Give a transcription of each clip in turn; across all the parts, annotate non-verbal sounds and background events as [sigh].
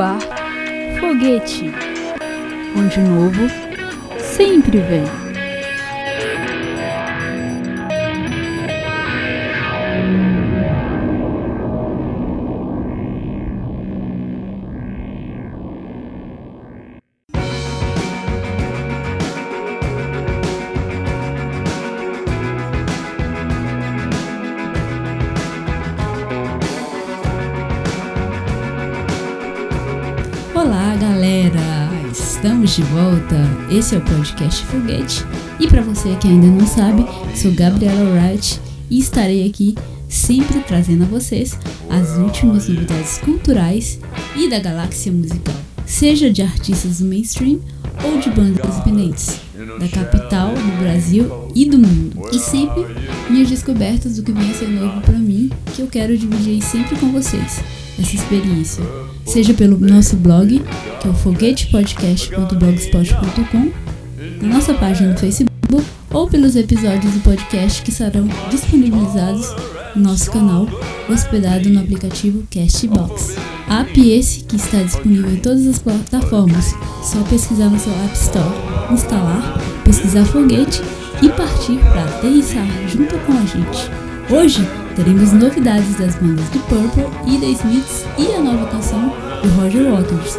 Ar, foguete, onde novo sempre vem. De volta. Esse é o podcast Foguete. E para você que ainda não sabe, sou Gabriela Wright e estarei aqui sempre trazendo a vocês as últimas novidades culturais e da galáxia musical, seja de artistas do mainstream ou de bandas independentes, da capital, do Brasil e do mundo. E sempre minhas descobertas do que vem a ser novo para mim, que eu quero dividir sempre com vocês essa experiência, seja pelo nosso blog, que é o foguetepodcast.blogspot.com, na nossa página no Facebook ou pelos episódios do podcast que serão disponibilizados no nosso canal, hospedado no aplicativo Castbox. App esse que está disponível em todas as plataformas, só pesquisar no seu App Store, instalar, pesquisar foguete e partir para aterrissar junto com a gente. Hoje teremos novidades das bandas do Purple e da Smiths e a nova canção de Roger Waters,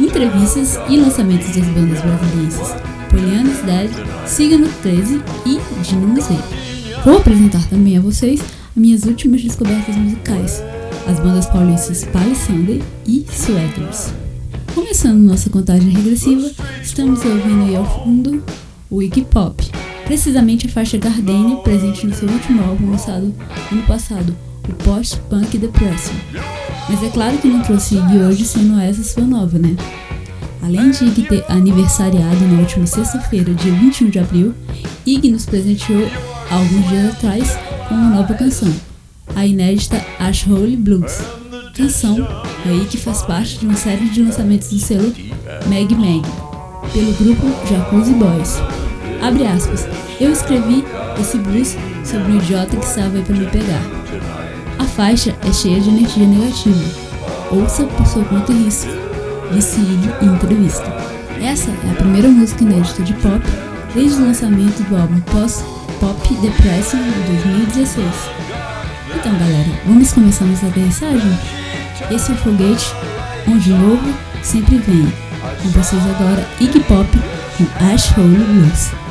entrevistas e lançamentos das bandas brasileiras Poliana's Dead, Signo 13 e Dino Museu. Vou apresentar também a vocês minhas últimas descobertas musicais, as bandas paulistas Palisande e Sweaters. Começando nossa contagem regressiva, estamos ouvindo aí ao fundo o Iggy Pop, precisamente a faixa Gardenia, presente no seu último álbum lançado ano passado, o Post-Punk Depression. Mas é claro que não trouxe Iggy hoje sendo essa sua nova, né? Além de Iggy ter aniversariado na última sexta-feira, dia 21 de abril, Iggy nos presenteou alguns dias atrás com uma nova canção, a inédita Ash Holy Blues. Canção aí que faz parte de uma série de lançamentos do selo Meg Meg, pelo grupo Jacuzzi Boys. Abre aspas. Eu escrevi esse blues sobre um idiota que estava aí para me pegar. A faixa é cheia de energia negativa. Ouça por sua conta e risco, disse ele em entrevista. Essa é a primeira música inédita de pop desde o lançamento do álbum Post Pop Depression de 2016. Então, galera, vamos começar nossa aterrissagem? Esse é o foguete onde o novo sempre vem. Com vocês agora, Iggy Pop com Ash Holy Blues.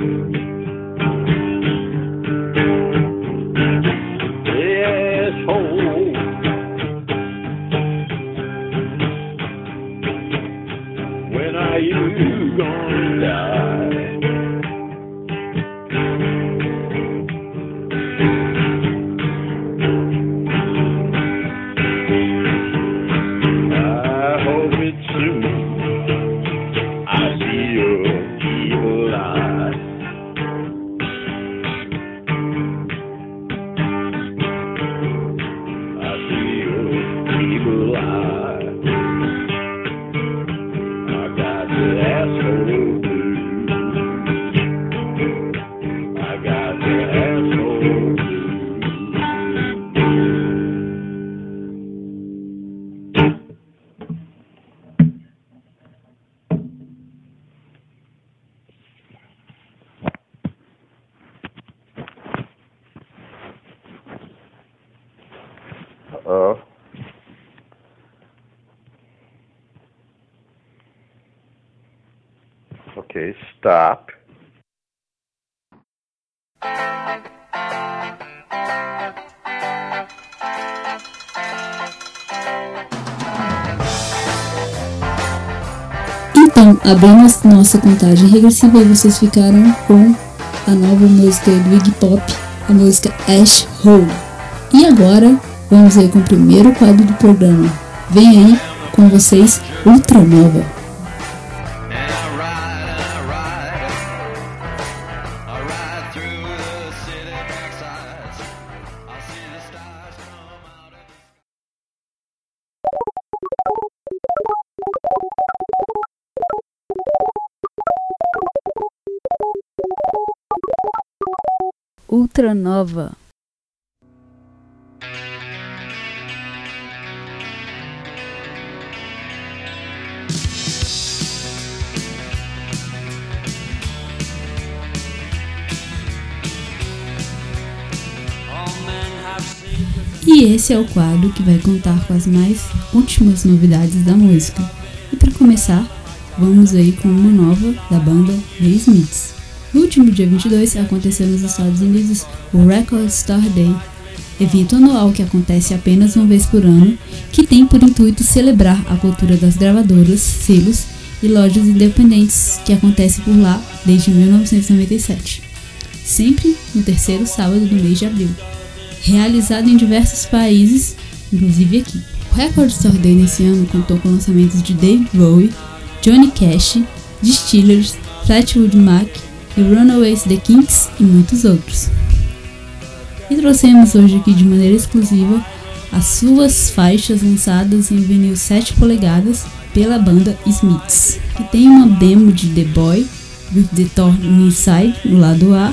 Thank you. Abrimos nossa contagem regressiva e vocês ficaram com a nova música do Iggy Pop, a música Ash Hole. E agora, vamos aí com o primeiro quadro do programa. Vem aí com vocês, Ultranova. Ultranova. E esse é o quadro que vai contar com as mais últimas novidades da música. E para começar, vamos aí com uma nova da banda The Smiths. No último dia 22 aconteceu nos Estados Unidos o Record Store Day, evento anual que acontece apenas uma vez por ano, que tem por intuito celebrar a cultura das gravadoras, selos e lojas independentes que acontece por lá desde 1997, sempre no terceiro sábado do mês de abril realizado em diversos países, inclusive aqui. O Record Store Day nesse ano contou com lançamentos de Dave Bowie, Johnny Cash, Distillers, Fleetwood Mac, Runaways The Kinks e muitos outros. E trouxemos hoje aqui de maneira exclusiva as suas faixas lançadas em vinil 7 polegadas pela banda Smiths, que tem uma demo de The Boy with the Thorn Inside no lado A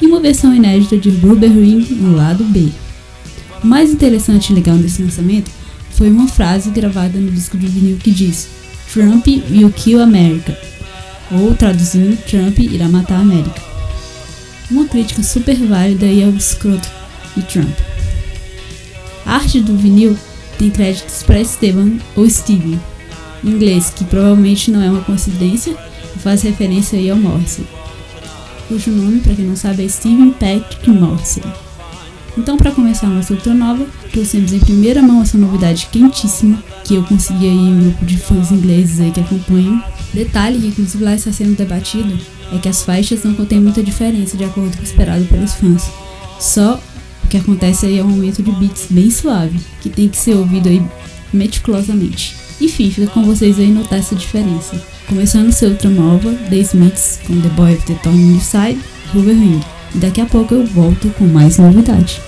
e uma versão inédita de Rubber Ring no lado B. O mais interessante e legal desse lançamento foi uma frase gravada no disco de vinil que diz Trump will kill America, ou traduzindo, Trump irá matar a América. Uma crítica super válida e ao escroto de Trump. A arte do vinil tem créditos para Esteban ou Steven, em inglês, que provavelmente não é uma coincidência e faz referência aí ao Morrissey cujo nome, para quem não sabe, é Steven Patrick Morrissey. Então, para começar a nossa ultra nova, trouxemos em primeira mão essa novidade quentíssima que eu consegui aí em um grupo de fãs ingleses aí que acompanham. Detalhe que inclusive lá está sendo debatido é que as faixas não contêm muita diferença de acordo com o esperado pelos fãs. Só o que acontece aí é um aumento de beats bem suave, que tem que ser ouvido aí meticulosamente. Enfim, fica com vocês aí notar essa diferença. Começando seu outra nova, The Smiths com The Boy of the Torn Inside, Rubber Ring. Daqui a pouco eu volto com mais novidade.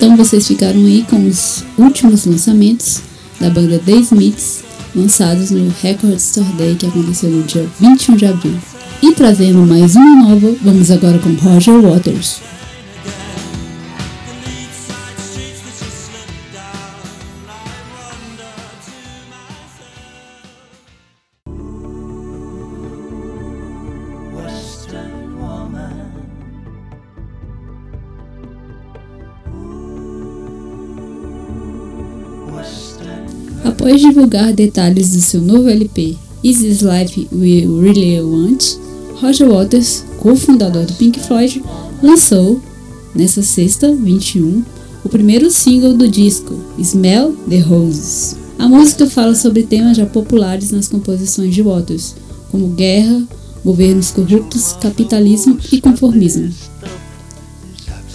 Então vocês ficaram aí com os últimos lançamentos da banda The Smiths, lançados no Record Store Day que aconteceu no dia 21 de abril. E trazendo mais uma nova, vamos agora com Roger Waters. Após divulgar detalhes do seu novo LP, Is This Life We Really Want, Roger Waters, cofundador do Pink Floyd, lançou, nesta sexta, 21, o primeiro single do disco, Smell the Roses. A música fala sobre temas já populares nas composições de Waters, como guerra, governos corruptos, capitalismo e conformismo.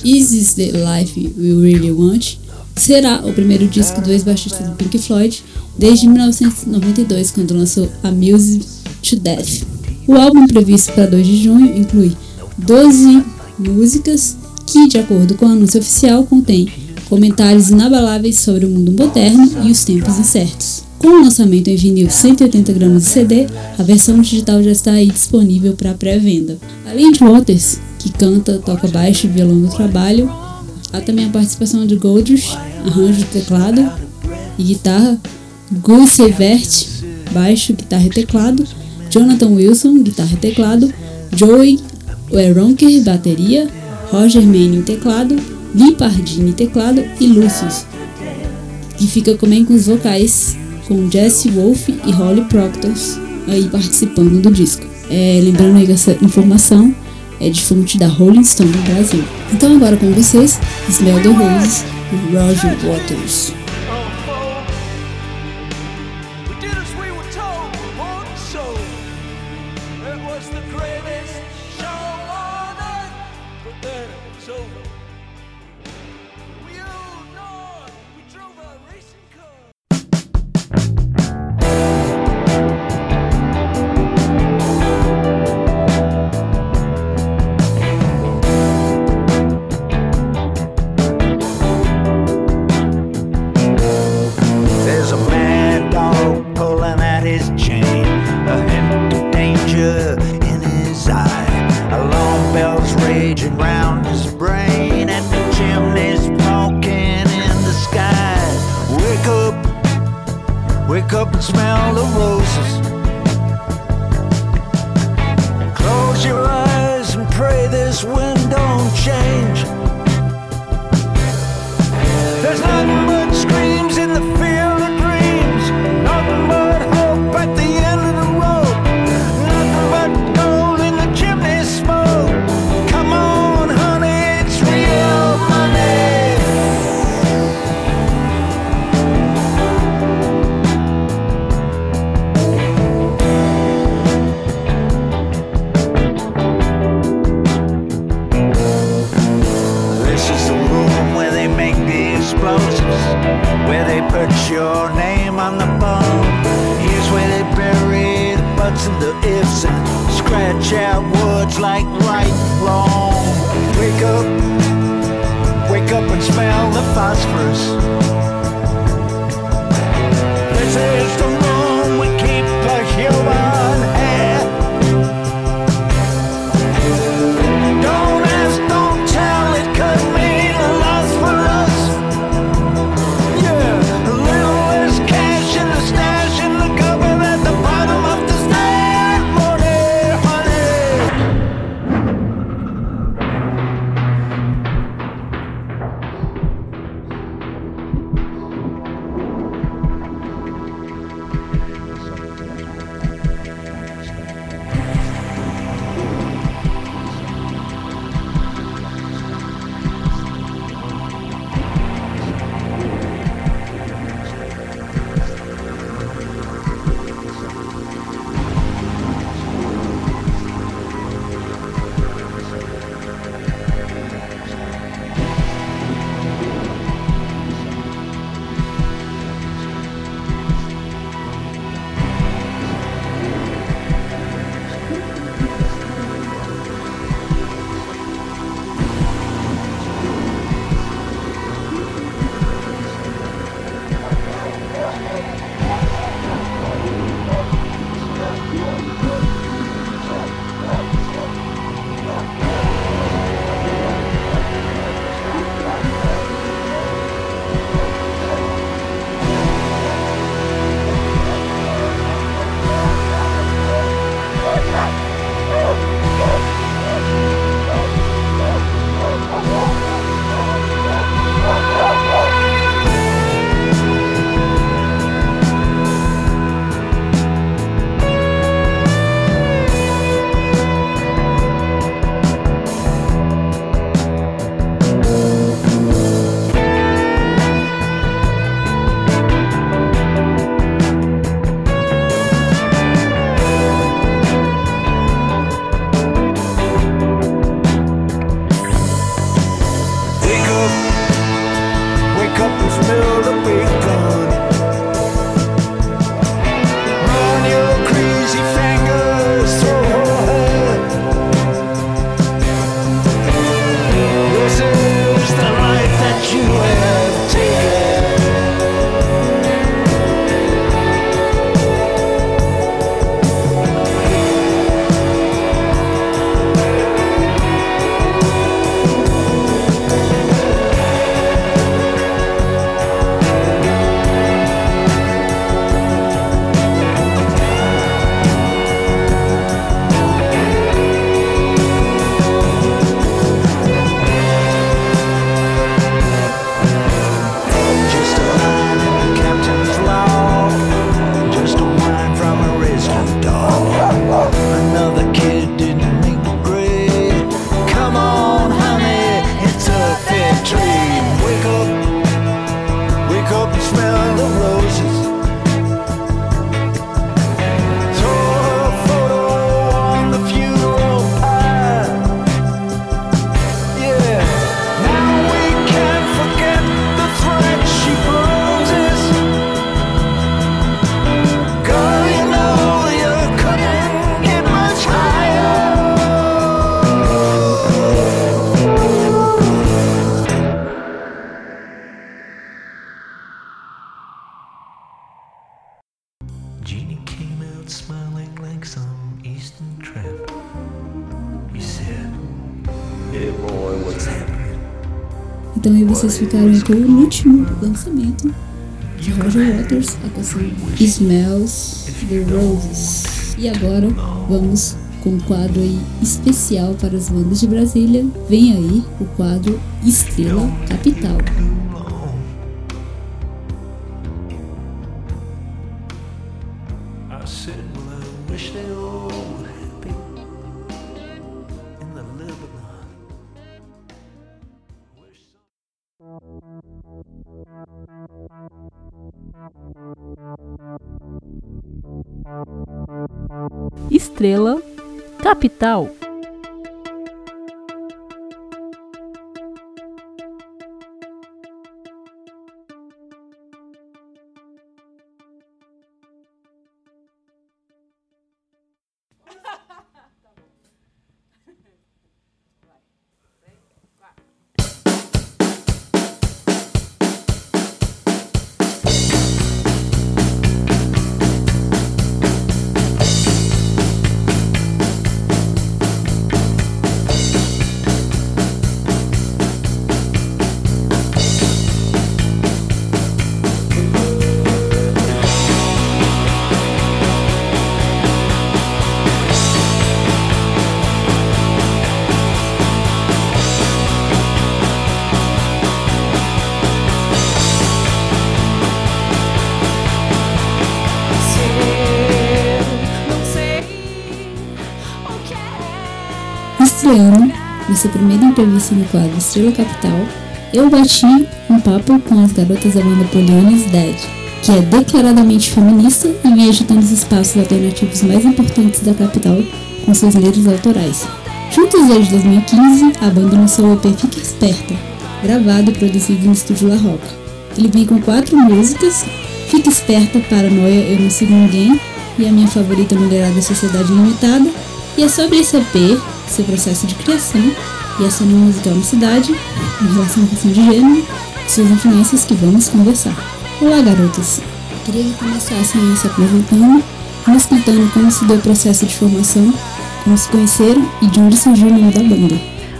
Is This the Life We Really Want será o primeiro disco do ex-baixista do Pink Floyd desde 1992, quando lançou A Music to Death. O álbum previsto para 2 de junho inclui 12 músicas que, de acordo com o anúncio oficial, contém comentários inabaláveis sobre o mundo moderno e os tempos incertos. Com o lançamento em vinil 180 gramas de CD, a versão digital já está aí disponível para pré-venda. Além de Waters, que canta, toca baixo e violão no trabalho, há também a participação de Goldrich, arranjo de teclado e guitarra, Gus Evert, baixo, guitarra e teclado, Jonathan Wilson, guitarra e teclado, Joey Weronker, bateria, Roger Manning, teclado, Lee teclado e Lucius, que fica também com os vocais, com Jesse Wolf e Holly Proctor aí participando do disco. É, lembrando aí essa informação é de fonte da Rolling Stone do Brasil. Então agora com vocês, Smell the Roses e Roger Waters. Smell vocês ficaram com o último lançamento de Roger Waters, a canção Smells the Roses. E agora vamos com um quadro aí especial para as bandas de Brasília. Vem aí o quadro Estrela Capital. Estrela Capital. Entrevista no quadro Estrela Capital, eu bati um papo com as garotas da banda Poliana's Dead, que é declaradamente feminista e vem agitando os espaços alternativos mais importantes da capital com seus letras autorais. Juntos desde 2015, a banda lançou o EP Fica Esperta, gravado e produzido no estúdio La Roca. Ele vem com quatro músicas, Fica Esperta, Paranoia, Eu Não Sigo Ninguém e a minha favorita Mulherada Sociedade Limitada, e é sobre esse EP, seu processo de criação e a cena musical na cidade, em relação à questão de gênero suas influências que vamos conversar. Olá, garotas! Queria que começassem aí se apresentando, nos contando como se deu o processo de formação, como se conheceram e de onde surgiu o nome da banda.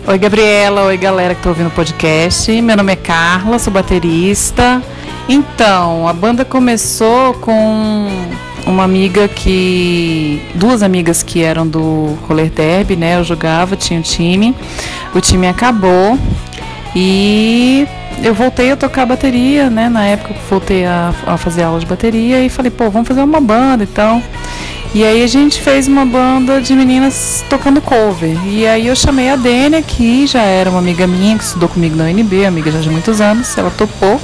Oi, Gabriela. Oi, galera que tá ouvindo o podcast. Meu nome é Carla, sou baterista. Então, a banda começou com uma amiga que. duas amigas que eram do Roller Derby, né? Eu jogava, tinha um time. O time acabou e eu voltei a tocar bateria, né? Na época eu voltei a, a fazer aula de bateria e falei, pô, vamos fazer uma banda então. E aí a gente fez uma banda de meninas tocando cover. E aí eu chamei a Dênia, que já era uma amiga minha, que estudou comigo na UNB, amiga já de muitos anos, ela topou.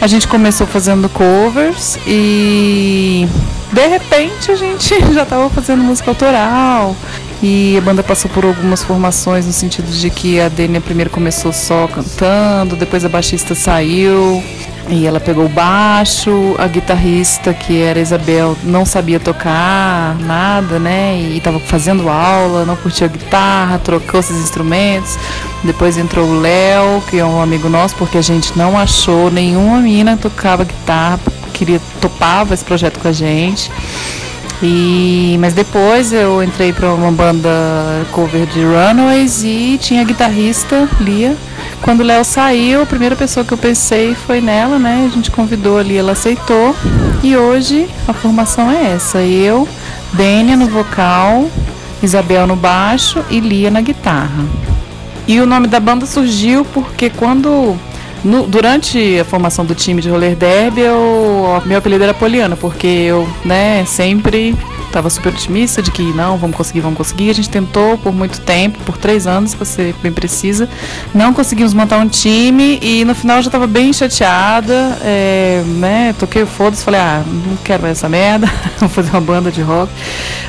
A gente começou fazendo covers e de repente a gente [laughs] já estava fazendo música autoral. E a banda passou por algumas formações no sentido de que a Dênia primeiro começou só cantando, depois a baixista saiu e ela pegou baixo, a guitarrista, que era Isabel, não sabia tocar nada, né? E estava fazendo aula, não curtia guitarra, trocou esses instrumentos. Depois entrou o Léo, que é um amigo nosso, porque a gente não achou nenhuma mina que tocava guitarra, queria topava esse projeto com a gente. E, mas depois eu entrei para uma banda cover de Runaways e tinha guitarrista Lia. Quando o Léo saiu, a primeira pessoa que eu pensei foi nela, né? A gente convidou ali, ela aceitou. E hoje a formação é essa: eu, Dênia no vocal, Isabel no baixo e Lia na guitarra. E o nome da banda surgiu porque quando no- durante a formação do time de roller derby, eu, meu apelido era Poliana, porque eu, né, sempre estava super otimista de que não, vamos conseguir, vamos conseguir. A gente tentou por muito tempo, por três anos, para ser bem precisa. Não conseguimos montar um time e no final eu já estava bem chateada, é, né, toquei o foda-se, falei, ah, não quero mais essa merda, [laughs] vou fazer uma banda de rock.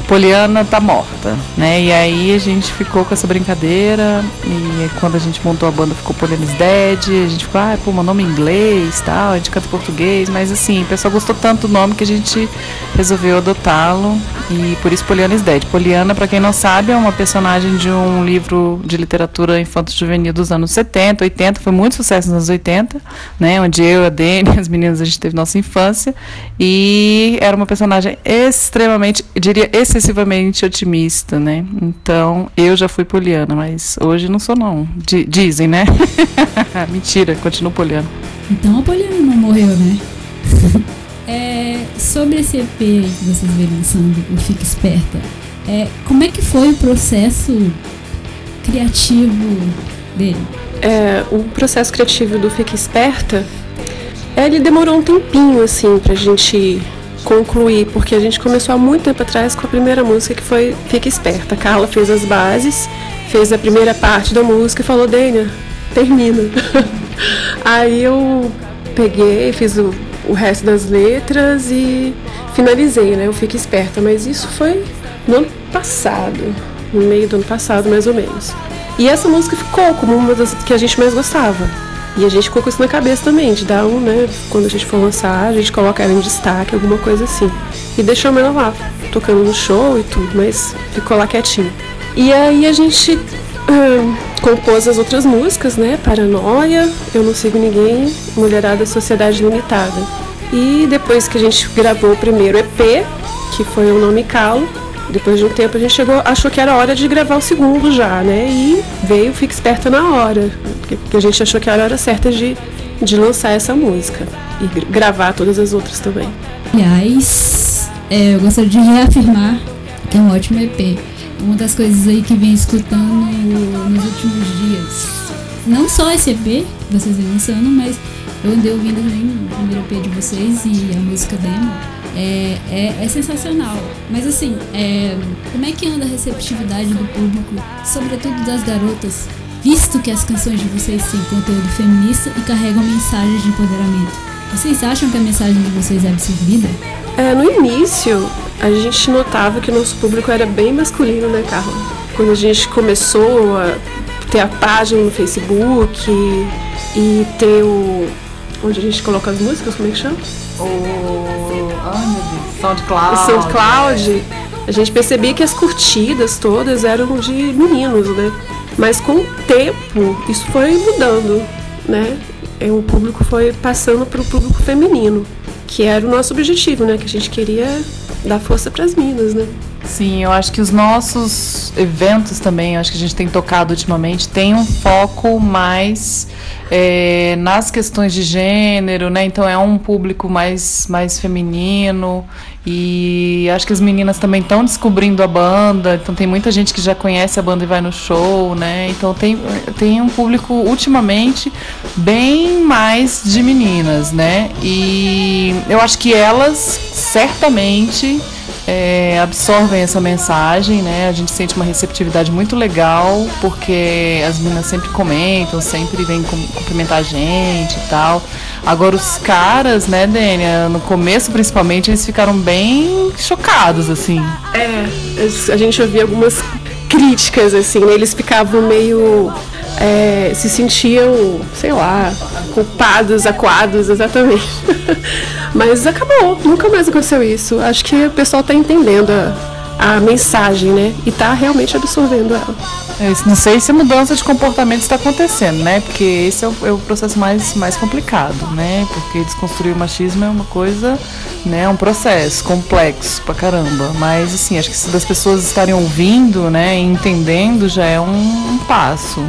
Poliana tá morta, né? E aí a gente ficou com essa brincadeira e quando a gente montou a banda ficou Poliana's Dead, a gente ficou, ah, pô, meu nome em inglês tal, a gente canta português, mas assim, o pessoal gostou tanto do nome que a gente resolveu adotá-lo E por isso Poliana is Dead. Poliana, para quem não sabe, é uma personagem de um livro de literatura infanto-juvenil dos anos 70, 80, foi muito sucesso nos anos 80, né? Onde eu, a Dani, as meninas, a gente teve nossa infância. E era uma personagem extremamente, eu diria, excessivamente otimista, né? Então, eu já fui Poliana, mas hoje não sou não. Di- dizem, né? [laughs] Mentira, continuo Poliana. Então a Poliana não morreu, né? [laughs] É, sobre esse EP que vocês vêm lançando, o Fica Esperta, é, como é que foi o processo criativo dele? É, o processo criativo do Fica Esperta, é, ele demorou um tempinho, assim, pra gente concluir, porque a gente começou há muito tempo atrás com a primeira música que foi Fica Esperta. A Carla fez as bases, fez a primeira parte da música e falou, Dênia, termina. [laughs] Aí eu peguei, fiz o, o resto das letras e finalizei, né? O Fica Esperta, mas isso foi no ano passado, no meio do ano passado, mais ou menos. E essa música ficou como uma das que a gente mais gostava. E a gente ficou com isso na cabeça também, de dar um, né? Quando a gente for lançar, a gente coloca ela em destaque, alguma coisa assim. E deixamos ela lá, tocando no show e tudo, mas ficou lá quietinho. E aí a gente compôs as outras músicas, né? Paranoia, Eu Não Sigo Ninguém, Mulherada Sociedade Limitada. E depois que a gente gravou o primeiro EP, que foi o nome Calo, depois de um tempo a gente chegou, achou que era hora de gravar o segundo já, né? E veio Fica Esperta na hora, porque a gente achou que era a hora certa de, de lançar essa música e gra- gravar todas as outras também. Aliás, é, eu gostaria de reafirmar que é um ótimo EP. Uma das coisas aí que vem escutando nos últimos dias. Não só esse EP que vocês vêm lançando, mas eu andei ouvindo também o primeiro EP de vocês e a música demo. É, é, é sensacional. Mas assim, é, como é que anda a receptividade do público, sobretudo das garotas, visto que as canções de vocês têm conteúdo feminista e carregam mensagens de empoderamento? Vocês acham que a mensagem de vocês é absorvida? É, no início, a gente notava que o nosso público era bem masculino, né, Carla? Quando a gente começou a ter a página no Facebook e, ter o. onde a gente coloca as músicas, como é que chama? O. Ai, meu Deus. SoundCloud. SoundCloud, a gente percebia que as curtidas todas eram de meninos, né? Mas com o tempo, isso foi mudando, né? E o público foi passando para o público feminino, que era o nosso objetivo, né? Que a gente queria dar força para as minas, né? Sim, eu acho que os nossos eventos também, acho que a gente tem tocado ultimamente, tem um foco mais é, nas questões de gênero, né? Então é um público mais, mais feminino e acho que as meninas também estão descobrindo a banda, então tem muita gente que já conhece a banda e vai no show, né? Então tem, tem um público ultimamente bem mais de meninas, né? E eu acho que elas certamente é, absorvem essa mensagem, né? A gente sente uma receptividade muito legal, porque as meninas sempre comentam, sempre vêm cum- cumprimentar a gente e tal. Agora os caras, né, Dênia, no começo principalmente, eles ficaram bem chocados, assim. É, a gente ouvia algumas críticas, assim, né? Eles ficavam meio. É, se sentiam, sei lá, culpados, acuados, exatamente. [laughs] Mas acabou, nunca mais aconteceu isso. Acho que o pessoal tá entendendo a, a mensagem, né? E tá realmente absorvendo ela. Eu não sei se a mudança de comportamento está acontecendo, né? Porque esse é o, é o processo mais, mais complicado, né? Porque desconstruir o machismo é uma coisa, né? É um processo complexo pra caramba. Mas, assim, acho que se das pessoas estarem ouvindo, né? E entendendo, já é um, um passo.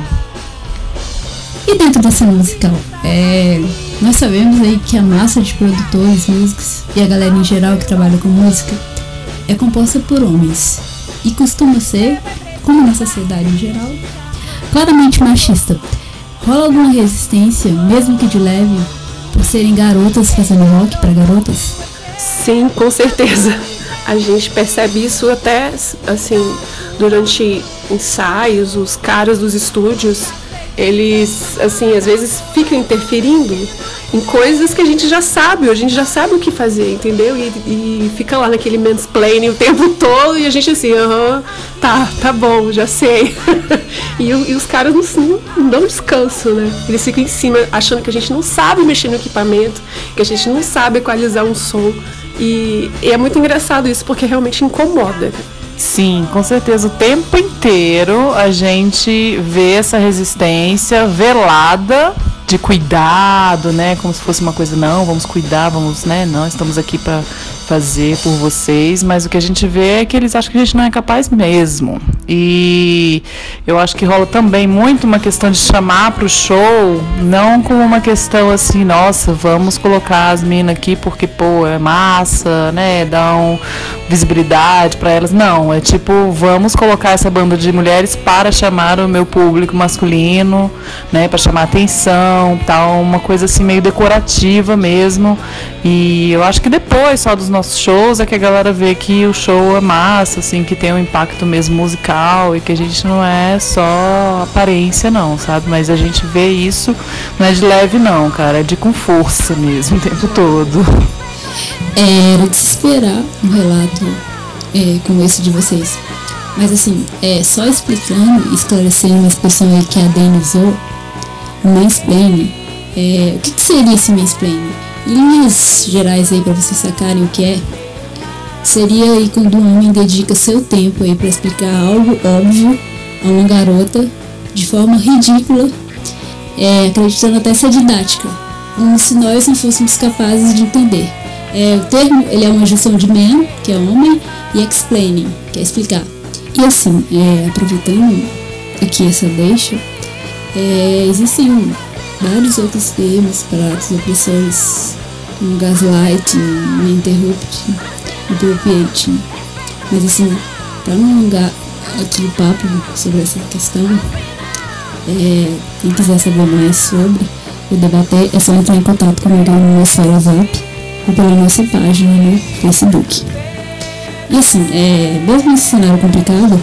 E dentro dessa musical, é, nós sabemos aí que a massa de produtores, músicos e a galera em geral que trabalha com música é composta por homens. E costuma ser, como na sociedade em geral, claramente machista. Rola alguma resistência, mesmo que de leve, por serem garotas fazendo rock pra garotas? Sim, com certeza. A gente percebe isso até assim durante ensaios, os caras dos estúdios, eles assim às vezes ficam interferindo em coisas que a gente já sabe, a gente já sabe o que fazer, entendeu? E, e fica lá naquele mansplaining o tempo todo e a gente assim, aham, tá, tá bom, já sei. [laughs] e, e os caras não, não, descanso, né? Eles ficam em cima achando que a gente não sabe mexer no equipamento, que a gente não sabe equalizar um som. E, e é muito engraçado isso, porque realmente incomoda. Sim, com certeza. O tempo inteiro a gente vê essa resistência velada de cuidado, né? Como se fosse uma coisa, não, vamos cuidar, vamos, né? Não, estamos aqui para fazer por vocês, mas o que a gente vê é que eles acham que a gente não é capaz mesmo. E eu acho que rola também muito uma questão de chamar para o show, não como uma questão assim, nossa, vamos colocar as minas aqui porque, pô, é massa, né? Dá visibilidade para elas. Não, é tipo, vamos colocar essa banda de mulheres para chamar o meu público masculino, né? Para chamar atenção, tal, uma coisa assim meio decorativa mesmo. E eu acho que depois só dos nossos shows é que a galera vê que o show é massa, assim, que tem um impacto mesmo musical e que a gente não é só aparência, não, sabe? Mas a gente vê isso, não é de leve, não, cara, é de com força mesmo [laughs] o tempo todo. Era de se esperar um relato é, como esse de vocês. Mas assim, é, só explicando, esclarecendo uma expressão aí que a Dani usou, mansplaining, é, o que, que seria esse mansplaining? Linhas gerais aí para vocês sacarem o que é, seria aí quando um homem dedica seu tempo aí para explicar algo óbvio a uma garota de forma ridícula, é, acreditando até ser didática, como se nós não fôssemos capazes de entender. É, o termo ele é uma junção de man, que é homem, e explaining, que é explicar. E assim, é, aproveitando aqui essa deixa, é, existem vários outros termos para atos opressores, como gaslighting, interrupting, appropriating. Mas assim, para não alongar aqui papo sobre essa questão, é, quem quiser saber mais sobre o debater, é só entrar em contato comigo no Fora Zap ou pela nossa página no Facebook. E assim, é, mesmo nesse cenário complicado,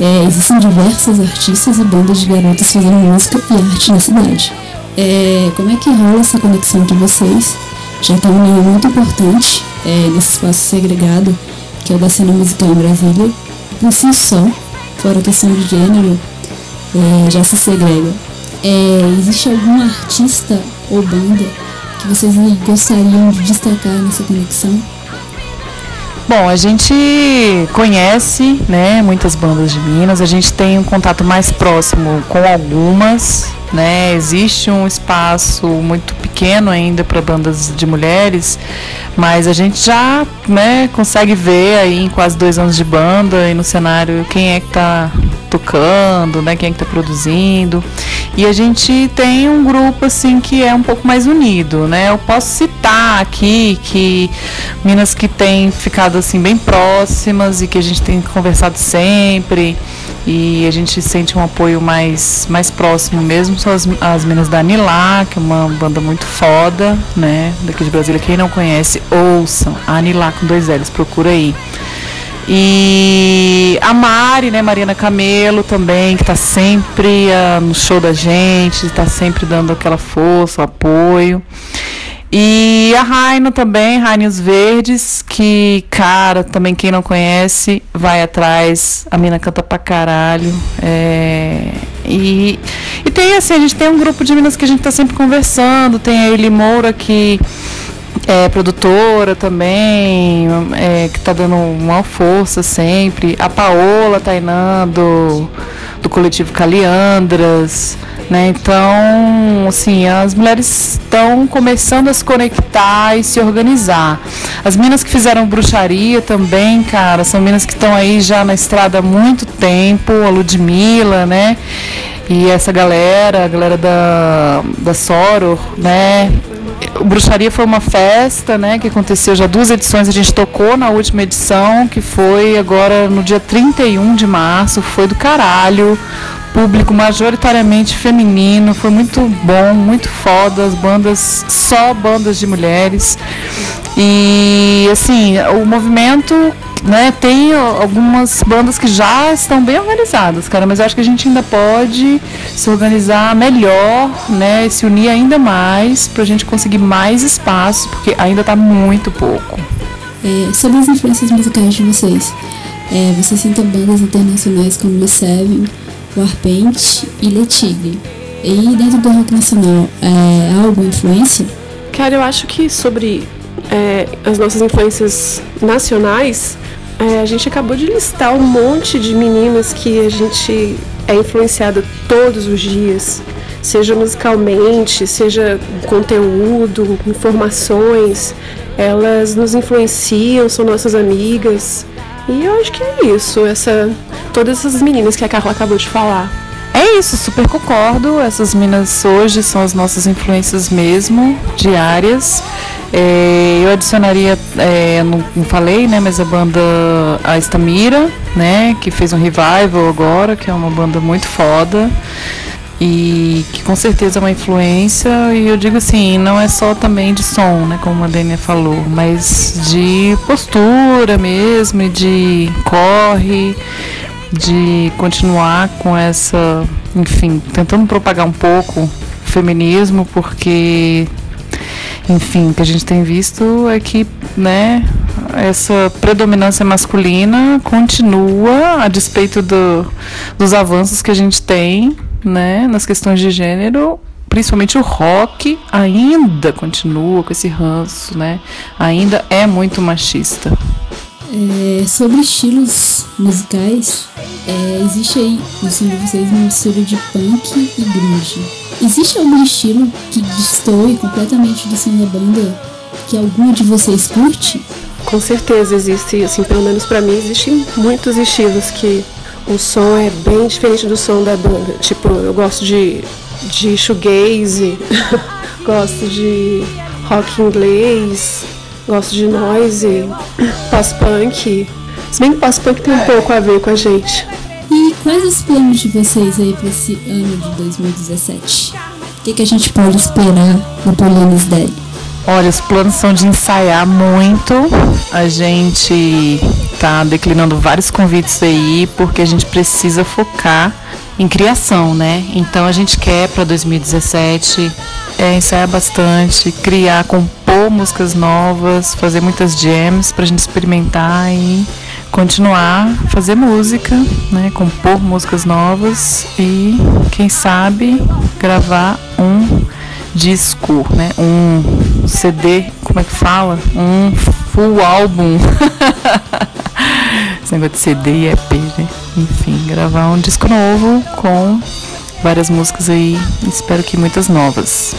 é, existem diversas artistas e bandas de garotas fazendo música e arte na cidade. É, como é que rola essa conexão entre vocês? Já tem um nível muito importante é, nesse espaço segregado, que é o da cena musical em Brasília. Por si só, fora a questão de gênero, é, já se segrega. É, existe algum artista ou banda que vocês gostariam de destacar nessa conexão? Bom, a gente conhece, né, muitas bandas de Minas, a gente tem um contato mais próximo com algumas, né? Existe um espaço muito pequeno ainda para bandas de mulheres, mas a gente já, né, consegue ver aí em quase dois anos de banda e no cenário quem é que tá tocando, né, quem é que tá produzindo. E a gente tem um grupo assim que é um pouco mais unido, né? Eu posso citar aqui que Minas que tem ficado assim bem próximas e que a gente tem conversado sempre e a gente sente um apoio mais, mais próximo mesmo são as, as Minas da Anilá, que é uma banda muito foda, né? Daqui de Brasília. Quem não conhece, ouçam. A Anilá com dois L's, procura aí. E a Mari, né, Mariana Camelo também, que está sempre ah, no show da gente, está sempre dando aquela força, apoio. E a Raino também, Rainos Verdes, que, cara, também quem não conhece, vai atrás. A mina canta pra caralho. É, e, e tem assim, a gente tem um grupo de minas que a gente tá sempre conversando. Tem a Eli Moura que é produtora também, é, que tá dando uma força sempre. A Paola Tainã do, do coletivo Caliandras, né? Então, assim, as mulheres estão começando a se conectar e se organizar. As minas que fizeram bruxaria também, cara, são minas que estão aí já na estrada há muito tempo, a Ludmilla, né? E essa galera, a galera da, da Soror, né? O Bruxaria foi uma festa, né, que aconteceu já duas edições, a gente tocou na última edição, que foi agora no dia 31 de março, foi do caralho, público majoritariamente feminino, foi muito bom, muito foda, as bandas, só bandas de mulheres. E assim, o movimento, né, tem algumas bandas que já estão bem organizadas, cara, mas eu acho que a gente ainda pode se organizar melhor, né, e se unir ainda mais pra gente conseguir mais espaço, porque ainda tá muito pouco. É, sobre as influências musicais de vocês, é, vocês citam bandas internacionais como Le Seven, Warpaint e Le Tigre. E dentro do rock nacional, é, há alguma influência? Cara, eu acho que sobre é, as nossas influências nacionais, é, a gente acabou de listar um monte de meninas que a gente é influenciada todos os dias, seja musicalmente, seja conteúdo, informações. Elas nos influenciam, são nossas amigas. E eu acho que é isso, essa, todas essas meninas que a Carla acabou de falar. É isso, super concordo. Essas minas hoje são as nossas influências mesmo, diárias. É, eu adicionaria, é, não, não falei, né, mas a banda A Estamira, né, que fez um revival agora, que é uma banda muito foda e que com certeza é uma influência e eu digo assim, não é só também de som, né, como a Dênia falou, mas de postura mesmo, de corre, de continuar com essa, enfim, tentando propagar um pouco o feminismo, porque enfim, o que a gente tem visto é que, né, essa predominância masculina continua a despeito do, dos avanços que a gente tem, né, nas questões de gênero, principalmente o rock ainda continua com esse ranço, né? Ainda é muito machista. É, sobre estilos musicais, é, existe aí no som de vocês uma mistura de punk e grunge. Existe algum estilo que destoe completamente do som da banda que alguma de vocês curte? Com certeza existe, assim, pelo menos pra mim, existem muitos estilos que o som é bem diferente do som da banda. Tipo, eu gosto de, de shoegaze, [laughs] gosto de rock inglês, gosto de noise, pós-punk. Se bem que pós-punk tem um pouco a ver com a gente. E quais os planos de vocês aí para esse ano de 2017? O que, que a gente pode esperar do Polianos Dead? Olha, os planos são de ensaiar muito. A gente tá declinando vários convites aí porque a gente precisa focar em criação, né? Então a gente quer para 2017 é, ensaiar bastante, criar, compor músicas novas, fazer muitas jams pra gente experimentar e continuar a fazer música, né? Compor músicas novas e quem sabe gravar um disco, né? Um CD, como é que fala? Um full álbum. [laughs] Esse negócio de CD e EP, né? Enfim, gravar um disco novo com várias músicas aí, espero que muitas novas.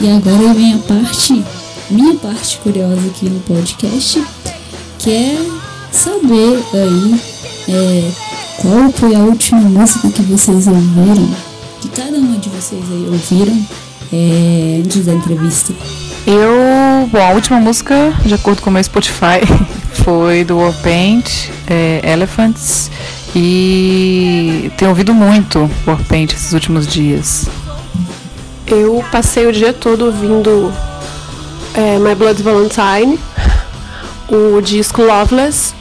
E agora vem a parte, minha parte curiosa aqui no podcast, que é saber aí é, qual foi a última música que vocês ouviram, que cada uma de vocês aí ouviram é, antes da entrevista. Eu, bom, a última música, de acordo com o meu Spotify, [laughs] foi do Warpaint, é, Elephants, e tenho ouvido muito Warpaint esses últimos dias. Eu passei o dia todo ouvindo é, My Blood Valentine, o disco Loveless,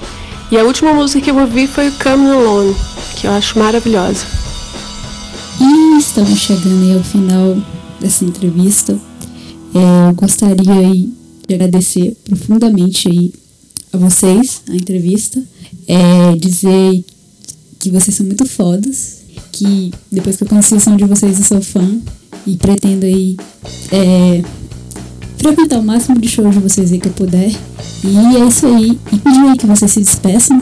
e a última música que eu ouvi foi Come Alone, que eu acho maravilhosa. E estamos chegando aí ao final dessa entrevista. É, eu gostaria aí de agradecer profundamente aí a vocês a entrevista. É, dizer que vocês são muito fodas. Que depois que eu conheci o som de vocês eu sou fã. E pretendo aí é, frequentar o máximo de shows de vocês aí que eu puder. E é isso aí. E pedir aí que vocês se despeçam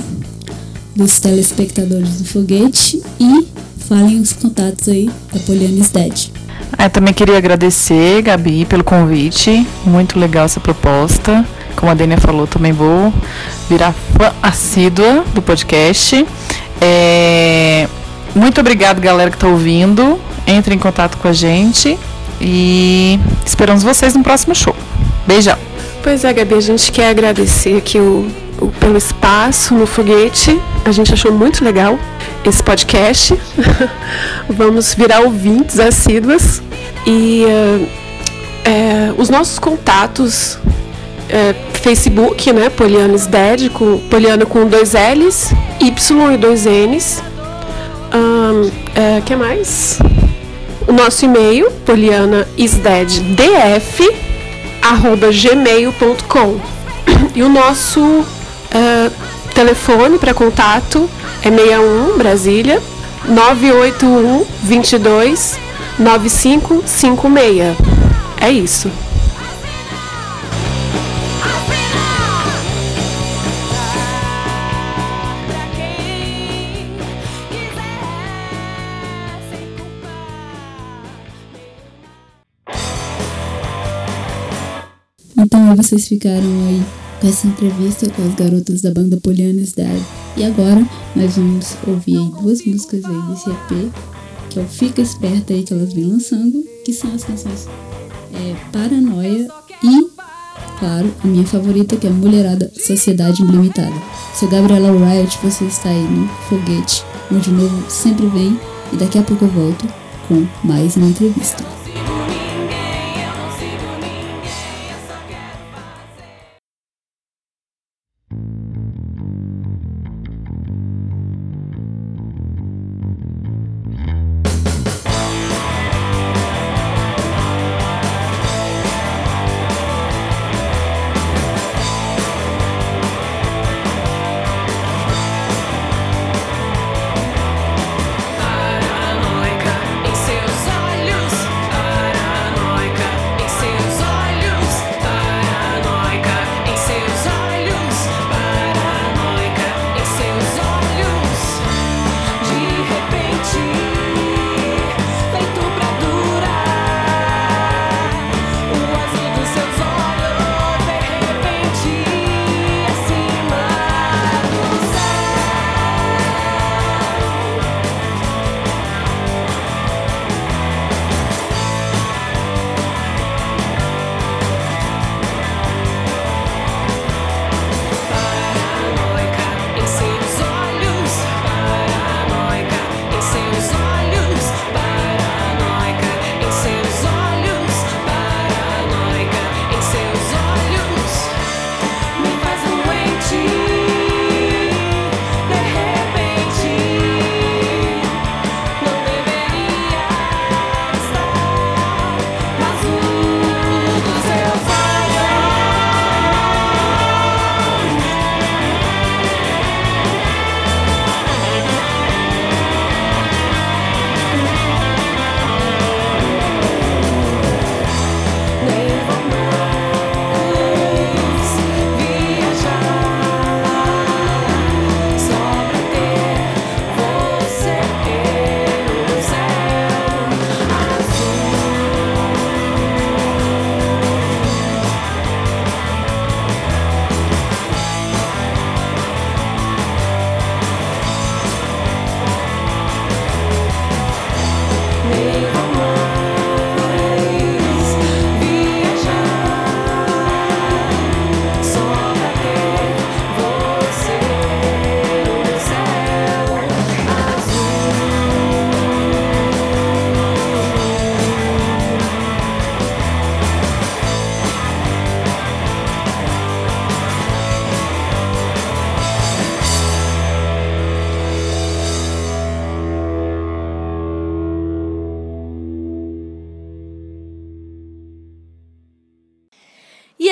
dos telespectadores do foguete e falem os contatos aí da Polianis Dead. Ah, eu também queria agradecer, Gabi, pelo convite. Muito legal essa proposta. Como a Dênia falou, também vou virar fã assídua do podcast. É, Muito obrigado, galera que está ouvindo. Entre em contato com a gente e esperamos vocês no próximo show. Beijão. Pois é, Gabi, a gente quer agradecer aqui o, o- pelo espaço no foguete. A gente achou muito legal esse podcast. [laughs] Vamos virar ouvintes assíduas. E eh, os nossos contatos, eh, Facebook, né? Polianos Dead, com, com dois L's, Y e dois N's. O que mais? O nosso e-mail, polianaisdeaddf, arroba gmail.com. E o nosso eh, telefone para contato é 61 Brasília 981 22 9556. É isso. Aí vocês ficaram aí com essa entrevista com as garotas da banda Poliana Cidade. E agora nós vamos ouvir duas músicas aí desse EP, que é o Fica Esperta aí que elas vêm lançando, que são as canções é, Paranoia e, claro, a minha favorita que é Mulherada Sociedade Limitada. Sou Gabriela Riot, você está aí no Foguete, onde o novo sempre vem e daqui a pouco eu volto com mais uma entrevista.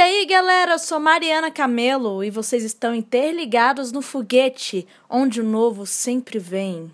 Aí, galera, eu sou Mariana Camelo e vocês estão interligados no foguete, onde o novo sempre vem.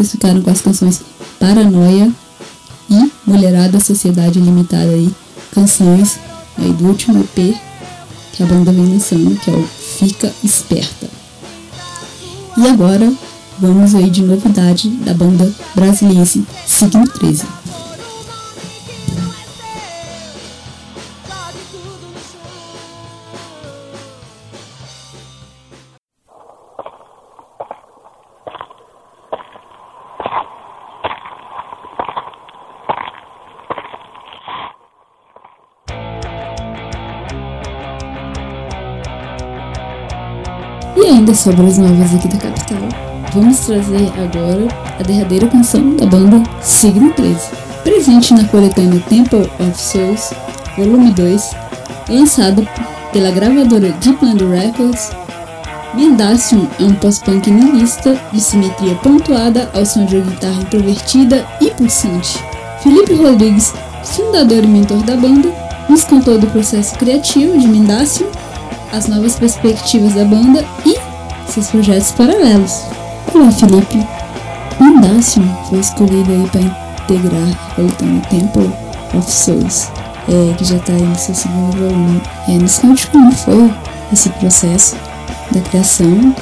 Vocês ficaram com as canções Paranoia e Mulherada Sociedade Limitada aí, canções aí do último EP que a banda vem lançando, que é o Fica Esperta. E agora vamos aí de novidade da banda brasileira Signo 13. Ainda sobre as novas aqui da capital, vamos trazer agora a derradeira canção da banda Signo 13. Presente na coletânea Temple of Souls, volume 2, lançado pela gravadora Deep Land Records, Mendacium é um pós-punk niilista de simetria pontuada ao som de uma guitarra introvertida e pulsante. Felipe Rodrigues, fundador e mentor da banda, nos contou do processo criativo de Mendacium as novas perspectivas da banda e seus projetos paralelos. Olá, Felipe. Mendacium foi escolhido aí para integrar coletânea Temple of Souls, é, que já está aí no seu segundo volume. É, nos conte como foi esse processo da criação,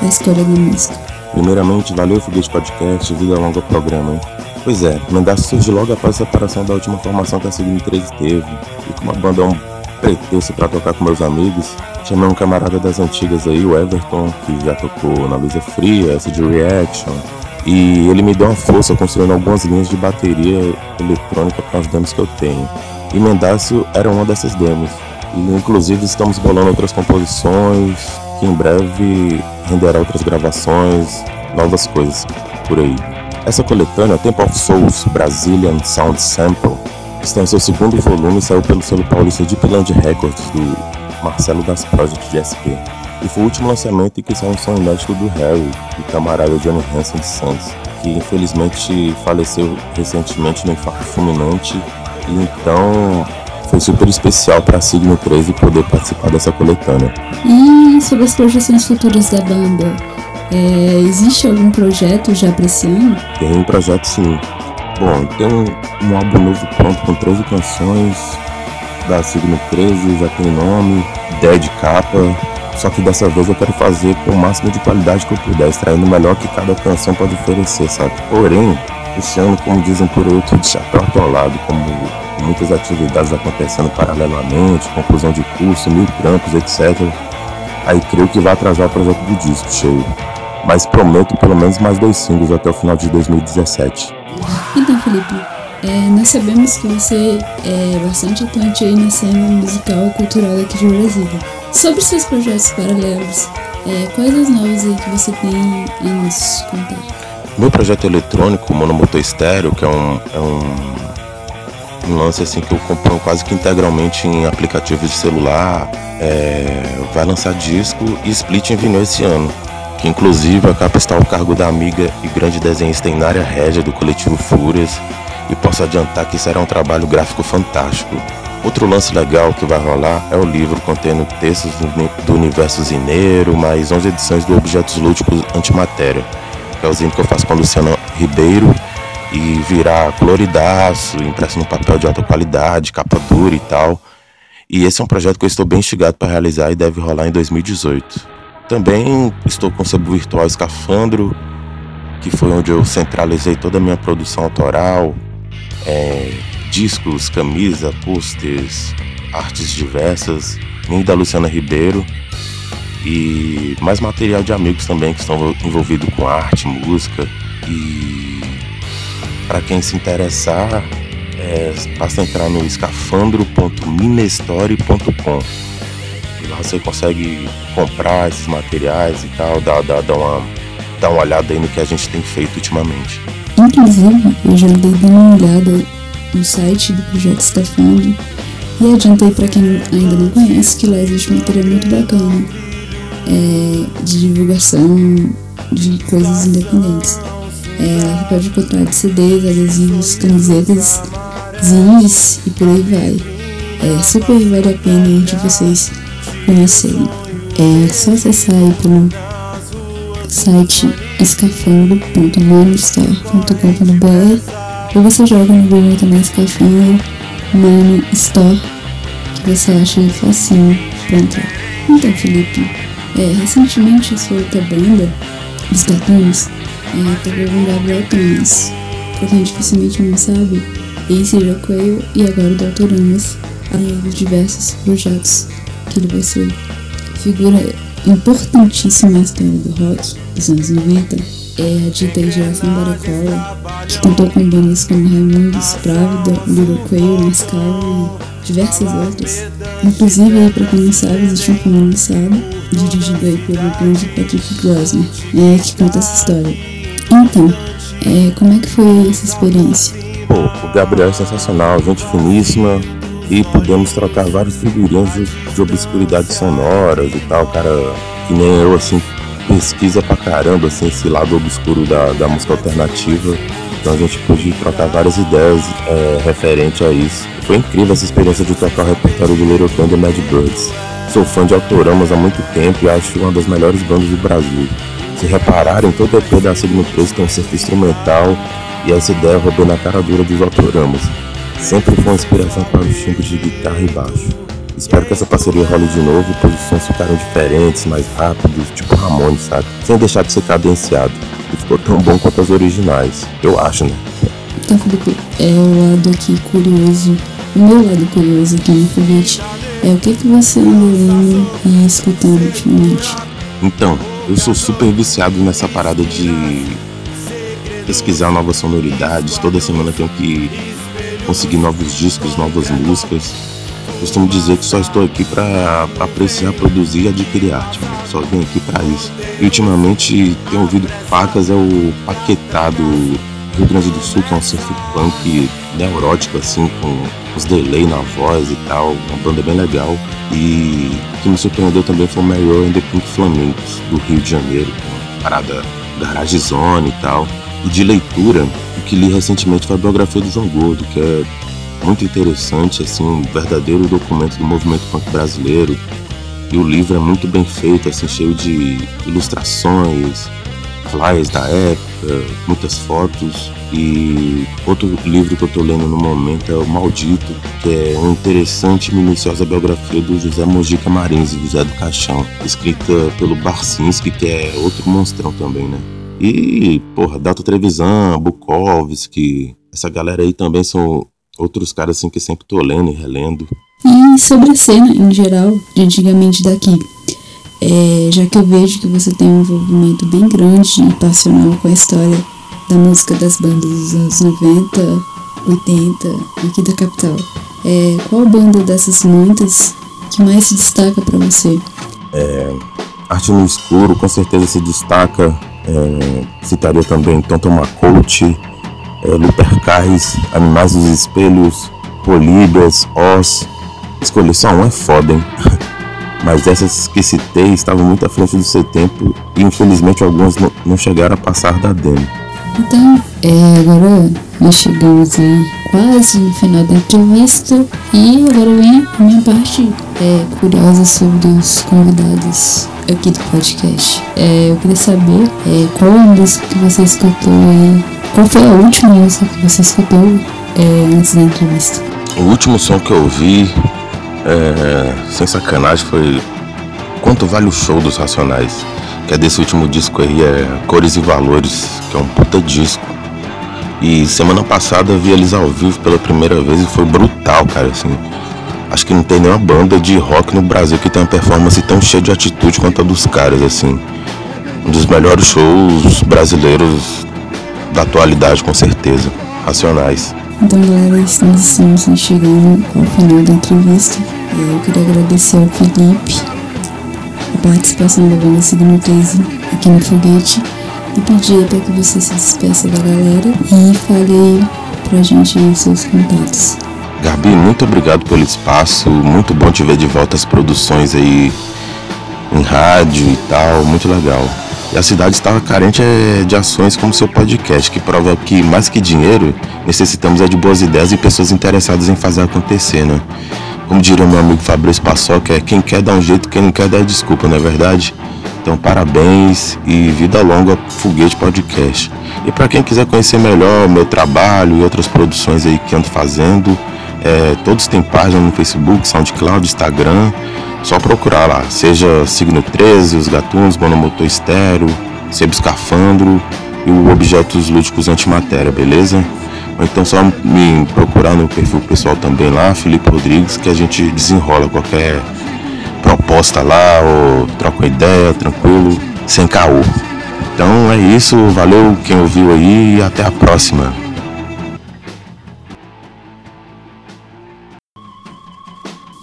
da escolha da música. Primeiramente, valeu Foguete Podcast, vida longa programa, hein? Pois é, Mendaço surgiu logo após a separação da última formação que a Signo 13 teve. E como a banda é um pretexto pra tocar com meus amigos, chamei um camarada das antigas aí, o Everton, que já tocou na Lusa Fria, de Reaction. E ele me deu uma força construindo algumas linhas de bateria eletrônica para as demos que eu tenho. E Mendácio era uma dessas demos. E inclusive estamos bolando outras composições, que em breve renderá outras gravações, novas coisas por aí. Essa coletânea, Temple of Souls Brazilian Sound Sample, está em seu segundo volume e saiu pelo selo paulista Deep Land Records, do Marcelo das Project de SP. E foi o último lançamento em que saiu um som inédito do Harry, do camarada Johnny Hansen de Santos, que infelizmente faleceu recentemente no infarto fulminante. E então foi super especial para a Signo 13 poder participar dessa coletânea. E sobre as projeções futuras da banda, é, existe algum projeto já para esse ano? Tem um projeto sim. Bom, tem um, um álbum novo pronto com 13 canções da Signo 13, já tem nome, ideia de capa. Só que dessa vez eu quero fazer com o máximo de qualidade que eu puder, extraindo o melhor que cada canção pode oferecer, sabe? Porém, esse ano, como dizem por tô de chapéu atolado, como muitas atividades acontecendo paralelamente, conclusão de curso, mil trampos, etc. Aí creio que vai atrasar o projeto do disco cheio. Mas prometo pelo menos mais dois singles até o final de 2017. Então, Felipe, é, nós sabemos que você é bastante atuante aí na cena musical e cultural daqui de Brasília. Sobre seus projetos paralelos, é, quais as novas aí que você tem a nos contar? Meu projeto eletrônico, Monomotor Estéreo, que é um, é um, um lance assim que eu compro quase que integralmente em aplicativos de celular, é, vai lançar disco e split em vinil esse ano. Que inclusive a capa está ao cargo da amiga e grande desenhista Inária Régia do coletivo Fúrias, e posso adiantar que será um trabalho gráfico fantástico. Outro lance legal que vai rolar é o livro contendo textos do, uni- do universo zineiro, mais 11 edições do Objetos Lúdicos Antimatéria, que é o zine que eu faço com a Luciana Ribeiro, e virar coloridaço, impresso num papel de alta qualidade, capa dura e tal. E esse é um projeto que eu estou bem instigado para realizar e deve rolar em 2018. Também estou com o sebo virtual Escafandro, que foi onde eu centralizei toda a minha produção autoral, é, discos, camisa, posters, artes diversas, nem da Luciana Ribeiro. E mais material de amigos também que estão envolvidos com arte, música. E para quem se interessar é, basta entrar no escafandro.minestore.com e lá você consegue comprar esses materiais e tal, dar, dar, dar, uma, dar uma olhada aí no que a gente tem feito ultimamente. Inclusive, eu já dando uma olhada no site do Projeto Stefano e adiantei para quem ainda não conhece que lá existe um material muito bacana é, de divulgação de coisas independentes. É, você pode encontrar CDs, adesivos, camisetas, zines e por aí vai. É super vale a pena de vocês conhecerem. É só acessar aí pelo site escafandro.manostore.com.br ou você joga no Google também Escafandro Mano Store que você acha aí facinho pra entrar. Então, Felipe, é, recentemente a sua outra banda, os Gatunos, é, tocou com Gabriel Thomas. Pra quem dificilmente não sabe, Ace já Coelho e agora o Dr. Amos, além dos diversos projetos que ele possui. Figura importantíssima história do rock dos anos 90 é a dita geração Baracola, que contou com bandas como Raimundos, Právida, Little Quail, Mascavo e diversas outras. Inclusive, pra quem não sabe, existe um filme lançado, dirigido aí pelo grande Patrick Gosner, é, que conta essa história. Então, é, como é que foi essa experiência? O Gabriel é sensacional, gente finíssima. E pudemos trocar vários figurinhos de, de obscuridades sonoras e tal. Cara, que nem eu, assim, pesquisa pra caramba, assim, esse lado obscuro da, da música alternativa. Então a gente pôde trocar várias ideias é, referente a isso. Foi incrível essa experiência de tocar o repertório do Little e Mad Birds. Sou fã de Autoramos há muito tempo e acho uma das melhores bandas do Brasil. Se repararem, todo EP da Signo Preso tem um certo instrumental e essa ideia roubou na cara dura dos Autoramos. Sempre foi uma inspiração para os timbres de guitarra e baixo. Espero que essa parceria role de novo e todos os sons ficaram diferentes, mais rápidos, tipo Ramones, sabe? Sem deixar de ser cadenciado. E ficou tão bom quanto as originais. Eu acho, né? Então, Felipe, é o lado aqui curioso, o meu lado curioso aqui no foguete, é o que, que você anda e escutando ultimamente? Então, eu sou super viciado nessa parada de pesquisar novas sonoridades. Toda semana tenho que conseguir novos discos, novas músicas. Costumo dizer que só estou aqui para apreciar, produzir e adquirir arte. mano. Só vim aqui para isso. E ultimamente tenho ouvido Pacas é o Paquetá do Rio Grande do Sul, que é um surf punk neurótico, assim, com os delay na voz e tal. Uma banda bem legal. E o que me surpreendeu também foi o Mayor and the Pink Flamingos, do Rio de Janeiro, com parada garage zone e tal. E de leitura, que li recentemente foi a biografia do João Gordo, que é muito interessante, assim, um verdadeiro documento do movimento punk brasileiro. E o livro é muito bem feito, assim, cheio de ilustrações, flyers da época, muitas fotos. E outro livro que eu tô lendo no momento é O Maldito, que é uma interessante e minuciosa biografia do José Mojica Marins e José do Caixão, escrita pelo Barcinski, que é outro monstrão também, né? E, porra, Data Trevisan, Bukowski, essa galera aí também são outros caras assim que sempre tô lendo e relendo. E sobre a cena em geral, de antigamente daqui, é, já que eu vejo que você tem um envolvimento bem grande e passional com a história da música das bandas dos anos 90, 80, aqui da capital, é, qual banda dessas muitas que mais se destaca pra você? É, Arte no Escuro com certeza se destaca. É, citaria também Tonto Macoute, é, Lupercais, Animais dos Espelhos, Políbias, Os. Escolher só um é foda, hein? [laughs] Mas essas que citei estavam muito à frente do seu tempo e infelizmente algumas não, não chegaram a passar da demo. Então, é, agora nós chegamos aí quase no final da entrevista e agora vem a minha parte é, curiosa sobre os convidados aqui do podcast. É, eu queria saber é, qual a música que você escutou aí, qual foi a última música que você escutou é, antes da entrevista. O último som que eu ouvi, é, sem sacanagem, foi Quanto Vale o Show dos Racionais. Que é desse último disco aí, é Cores e Valores, que é um puta disco. E semana passada vi eles ao vivo pela primeira vez e foi brutal, cara, assim. Acho que não tem nenhuma banda de rock no Brasil que tem uma performance tão cheia de atitude quanto a dos caras, assim. Um dos melhores shows brasileiros da atualidade, com certeza. Racionais. Então, galera, estamos assim, chegando ao final da entrevista. Eu queria agradecer ao Felipe participação da banda Signo 13 aqui no Foguete e pedir para que você se despeça da galera e fale aí pra gente os seus contatos. Gabi, muito obrigado pelo espaço. Muito bom te ver de volta às produções aí em rádio e tal. Muito legal. E a cidade estava carente é, de ações como seu podcast, que prova que mais que dinheiro, necessitamos é de boas ideias e pessoas interessadas em fazer acontecer, né? Como diria meu amigo Fabrício Paçoca, é quem quer dar um jeito, quem não quer dar desculpa, não é verdade? Então, parabéns e vida longa Foguete Podcast. E para quem quiser conhecer melhor o meu trabalho e outras produções aí que ando fazendo, é, todos têm página no Facebook, SoundCloud, Instagram. Só procurar lá, seja Signo 13, Os Gatunos, Monomotor Estéreo, Sebo Escafandro e o Objetos Lúdicos Antimatéria, beleza? Ou então só me procurar no perfil pessoal também lá, Felipe Rodrigues, que a gente desenrola qualquer proposta lá, ou troca ideia, tranquilo, sem caô. Então é isso, valeu quem ouviu aí e até a próxima.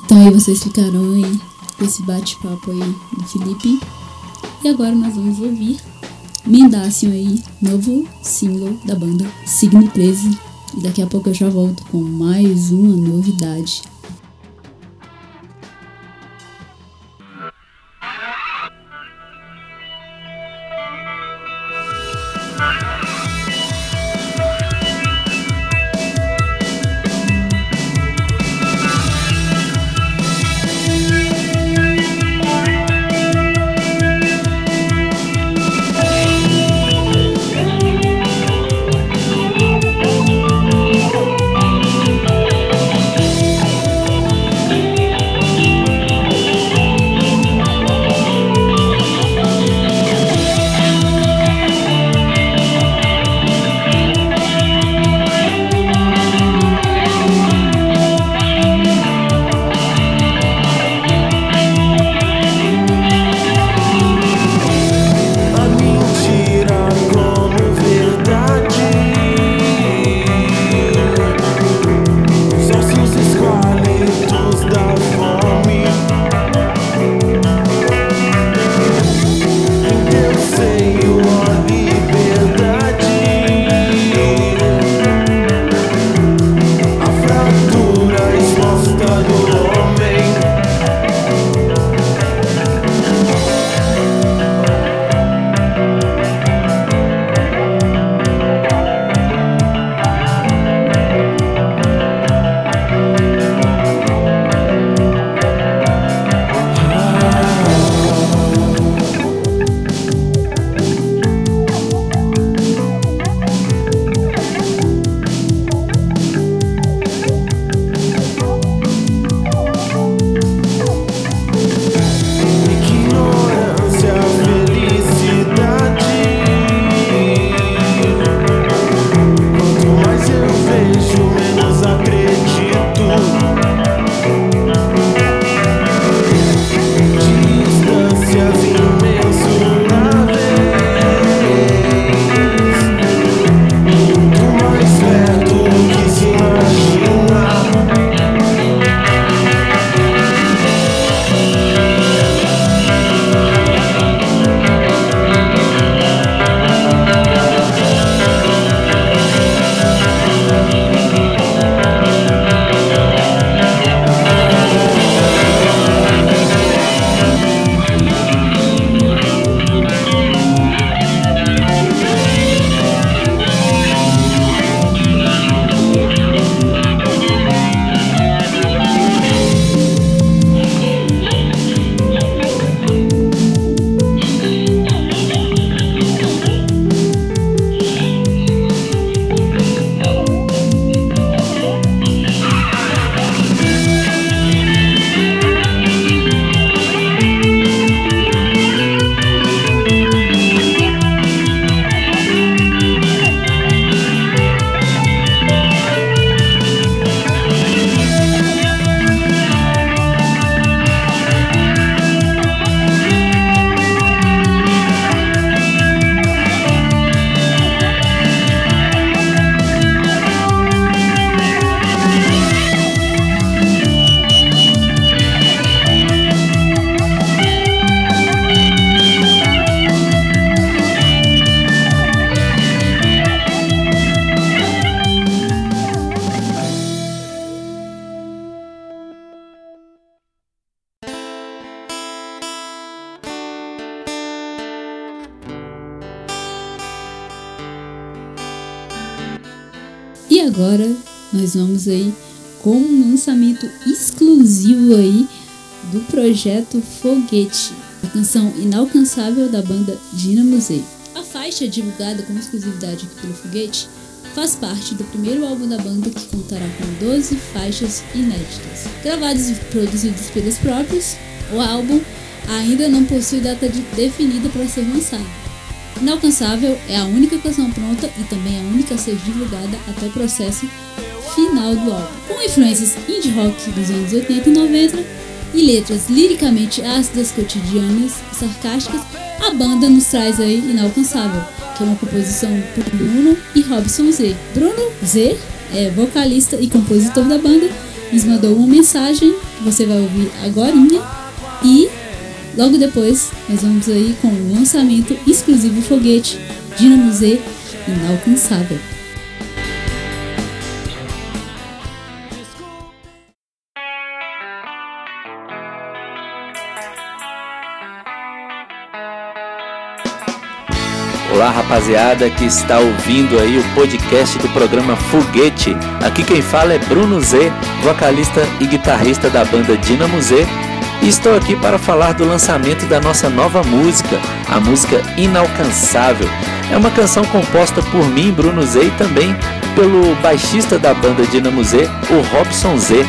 Então aí vocês ficaram aí com esse bate-papo aí do Felipe. E agora nós vamos ouvir Mendácio aí, novo single da banda Signo 13. E daqui a pouco eu já volto com mais uma novidade. Nós vamos aí com um lançamento exclusivo aí do projeto Foguete. a canção Inalcançável da banda Z. A faixa, divulgada com exclusividade aqui pelo Foguete, faz parte do primeiro álbum da banda que contará com 12 faixas inéditas. Gravados e produzidos pelos próprios, o álbum ainda não possui data de- definida para ser lançado. Inalcançável é a única canção pronta e também a única a ser divulgada até o processo final do álbum. Com influências indie rock dos anos 80 e 90 e letras liricamente ácidas, cotidianas e sarcásticas, a banda nos traz aí Inalcançável, que é uma composição por Bruno e Robson Z. Bruno Z é vocalista e compositor da banda, nos mandou uma mensagem que você vai ouvir agorinha e logo depois nós vamos aí com o lançamento exclusivo Foguete Dynamo Z Inalcançável. Olá, rapaziada que está ouvindo aí o podcast do programa Foguete. Aqui quem fala é Bruno Z, vocalista e guitarrista da banda Dinamo Z. E estou aqui para falar do lançamento da nossa nova música, a música Inalcançável. É uma canção composta por mim, Bruno Z, e também pelo baixista da banda Dinamo Z, o Robson Z.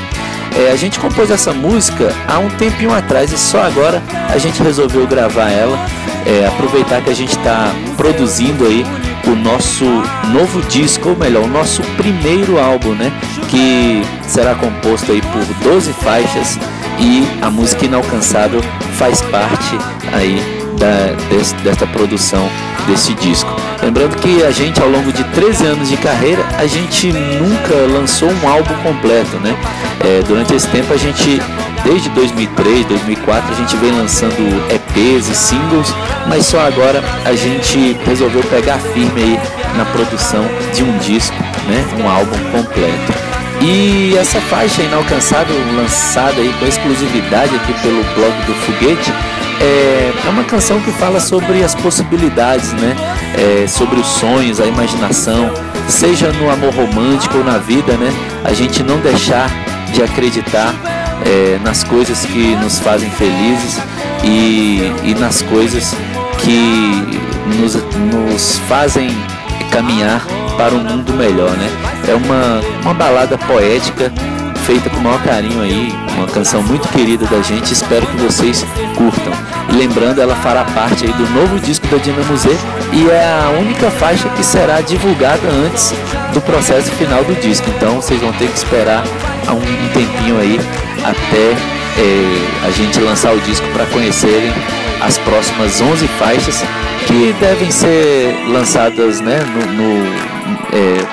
É, a gente compôs essa música há um tempinho atrás e só agora a gente resolveu gravar ela. É, aproveitar que a gente está produzindo aí o nosso novo disco, ou melhor, o nosso primeiro álbum, né? Que será composto aí por 12 faixas e a música Inalcançável faz parte aí da, des- desta produção desse disco. Lembrando que a gente, ao longo de 13 anos de carreira, a gente nunca lançou um álbum completo, né? É, durante esse tempo a gente, desde 2003, 2004, a gente vem lançando EPs e singles, mas só agora a gente resolveu pegar firme aí na produção de um disco, né? Um álbum completo. E essa faixa inalcançável, lançada aí com exclusividade aqui pelo blog do Foguete, é, é uma canção que fala sobre as possibilidades, né? É, sobre os sonhos, a imaginação, seja no amor romântico ou na vida, né? A gente não deixar de acreditar é, nas coisas que nos fazem felizes e, e nas coisas que nos, nos fazem caminhar para um mundo melhor, né? É uma, uma balada poética feita com o maior carinho aí, uma canção muito querida da gente, espero que vocês curtam. E lembrando, ela fará parte aí do novo disco da Dinamo Z e é a única faixa que será divulgada antes do processo final do disco. Então vocês vão ter que esperar um tempinho aí até eh, a gente lançar o disco para conhecerem as próximas 11 faixas que devem ser lançadas né, no, no, eh,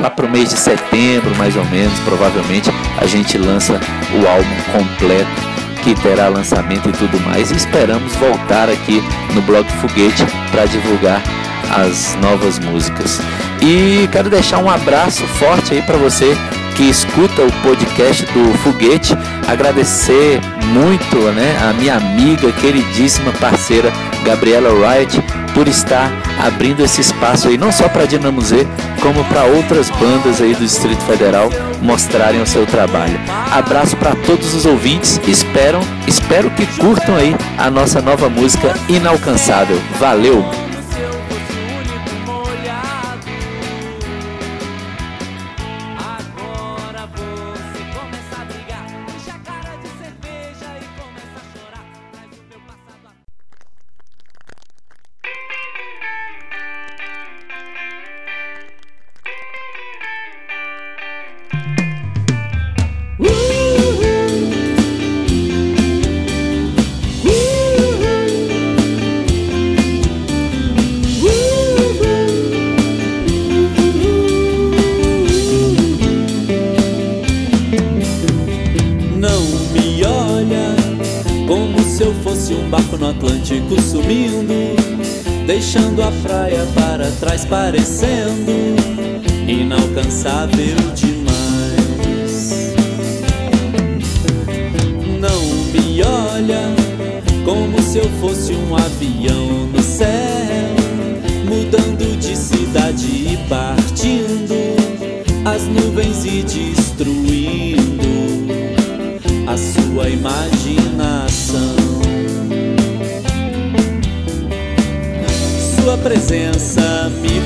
lá pro mês de setembro, mais ou menos, provavelmente, a gente lança o álbum completo, que terá lançamento e tudo mais. E esperamos voltar aqui no Blog Foguete para divulgar as novas músicas. E quero deixar um abraço forte aí para você que escuta o podcast do Foguete, agradecer muito, né, a minha amiga, queridíssima parceira Gabriela Wright por estar abrindo esse espaço aí não só para Dinamo Z, como para outras bandas aí do Distrito Federal mostrarem o seu trabalho. Abraço para todos os ouvintes, espero, espero que curtam aí a nossa nova música Inalcançável. Valeu!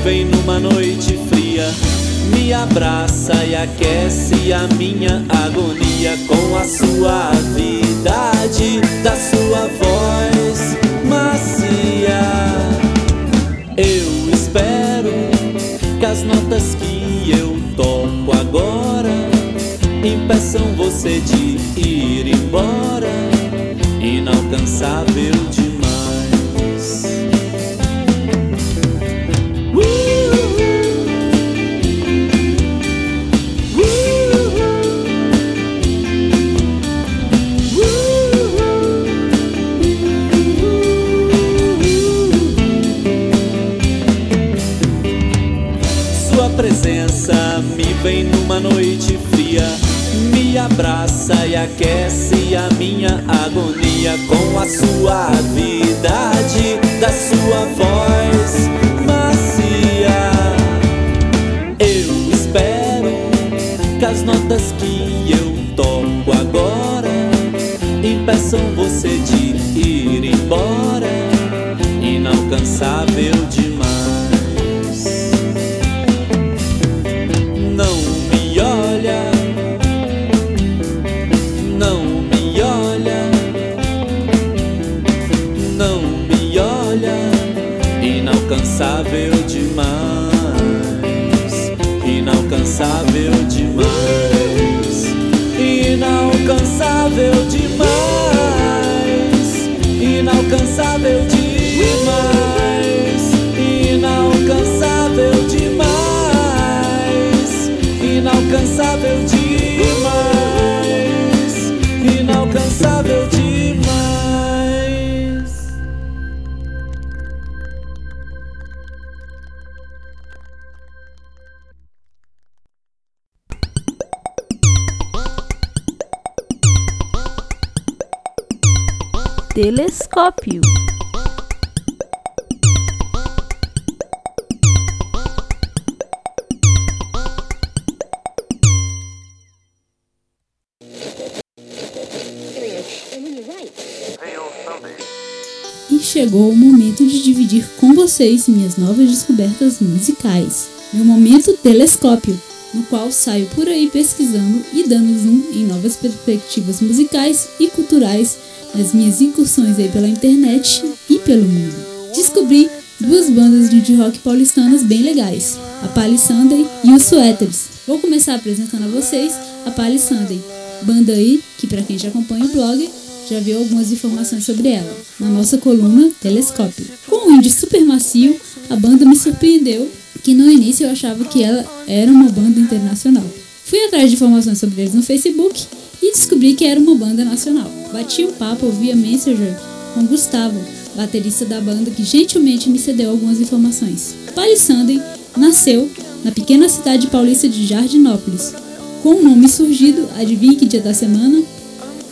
Vem numa noite fria, me abraça e aquece a minha agonia com a suavidade da sua voz macia. Eu espero que as notas que eu toco agora impeçam você de ir embora, inalcançável demais. Vem numa noite fria, me abraça e aquece a minha agonia com a suavidade da sua voz macia. Eu espero que as notas que eu toco agora impeçam você de ir embora, inalcançável demais. E chegou o momento de dividir com vocês minhas novas descobertas musicais. Meu momento telescópio, no qual saio por aí pesquisando e dando zoom em novas perspectivas musicais e culturais nas minhas incursões aí pela internet e pelo mundo. Descobri duas bandas de rock paulistanas bem legais, a Pali Sunday e os Sweaters. Vou começar apresentando a vocês a Pali Sunday, banda aí que para quem já acompanha o blog já viu algumas informações sobre ela na nossa coluna Telescópio. Com um indie super macio, a banda me surpreendeu que no início eu achava que ela era uma banda internacional. Fui atrás de informações sobre eles no Facebook e descobri que era uma banda nacional. Bati um papo via Messenger com Gustavo, baterista da banda, que gentilmente me cedeu algumas informações. Pali Sunday nasceu na pequena cidade paulista de Jardinópolis. Com o nome surgido, adivinhe que dia da semana?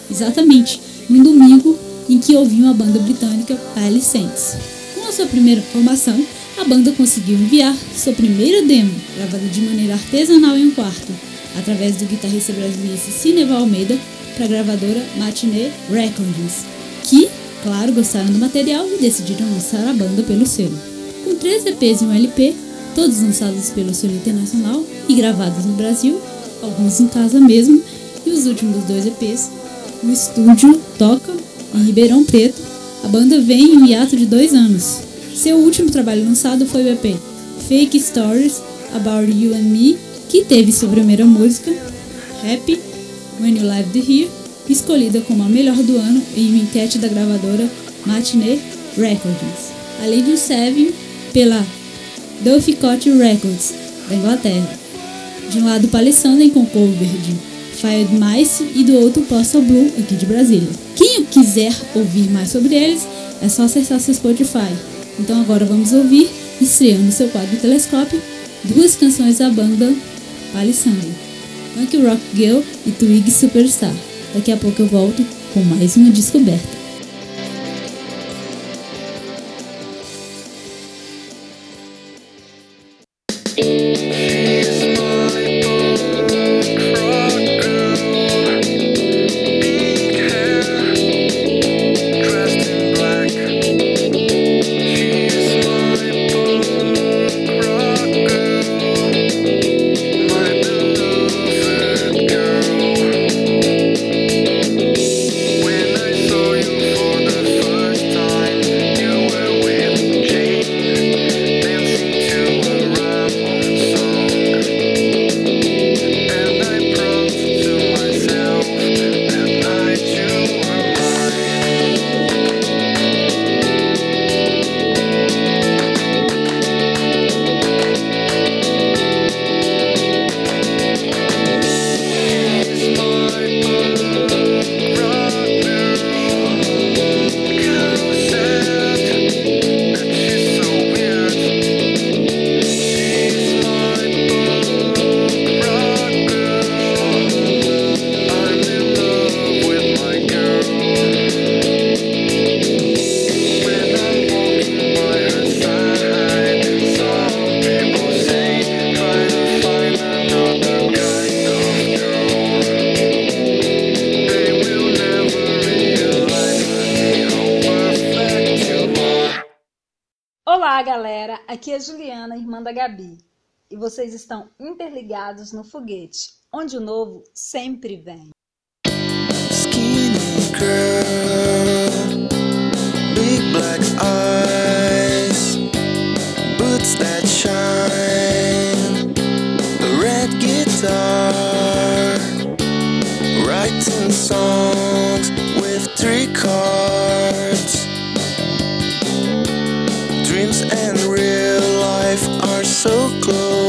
Exatamente, um domingo em que ouvi uma banda britânica, Pali Saints. Com a sua primeira formação, a banda conseguiu enviar sua primeira demo, gravada de maneira artesanal em um quarto, através do guitarrista brasileiro Cineval Almeida, para a gravadora Matinee Recordings, que, claro, gostaram do material e decidiram lançar a banda pelo selo. Com três EPs e um LP, todos lançados pelo selo internacional e gravados no Brasil, alguns em casa mesmo, e os últimos dois EPs no estúdio Toca, em Ribeirão Preto, a banda vem em um hiato de dois anos. Seu último trabalho lançado foi o EP Fake Stories About You and Me, que teve sua primeira música, Happy When You Lived Here, escolhida como a melhor do ano em uma enquete da gravadora Matinee Recordings, além de um Seven pela Dulficott Records, da Inglaterra. De um lado, Palisandem com cover de Fired Mice e do outro Postal Blue, aqui de Brasília. Quem quiser ouvir mais sobre eles, é só acessar seu Spotify. Então agora vamos ouvir, estreando seu quadro Telescópio, duas canções da banda Palisandem, Punk Rock Girl e Twig Superstar. Daqui a pouco eu volto com mais uma descoberta. Vocês estão interligados no foguete, onde o novo sempre vem. Songs with. Dreams and real life are so close.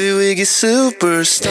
Girl to Iggy Superstar.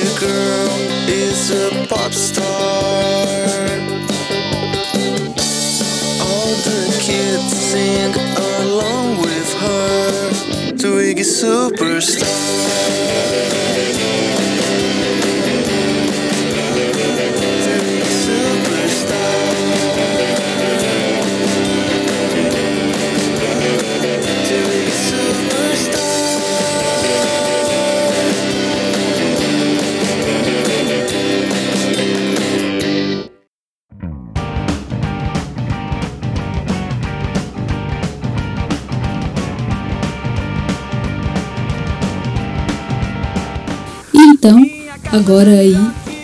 Iggy The mirror says how cool she is. Then it wins a kiss. Skinny girl is a pop star. All the kids sing along with her to Iggy Superstar. Então, agora aí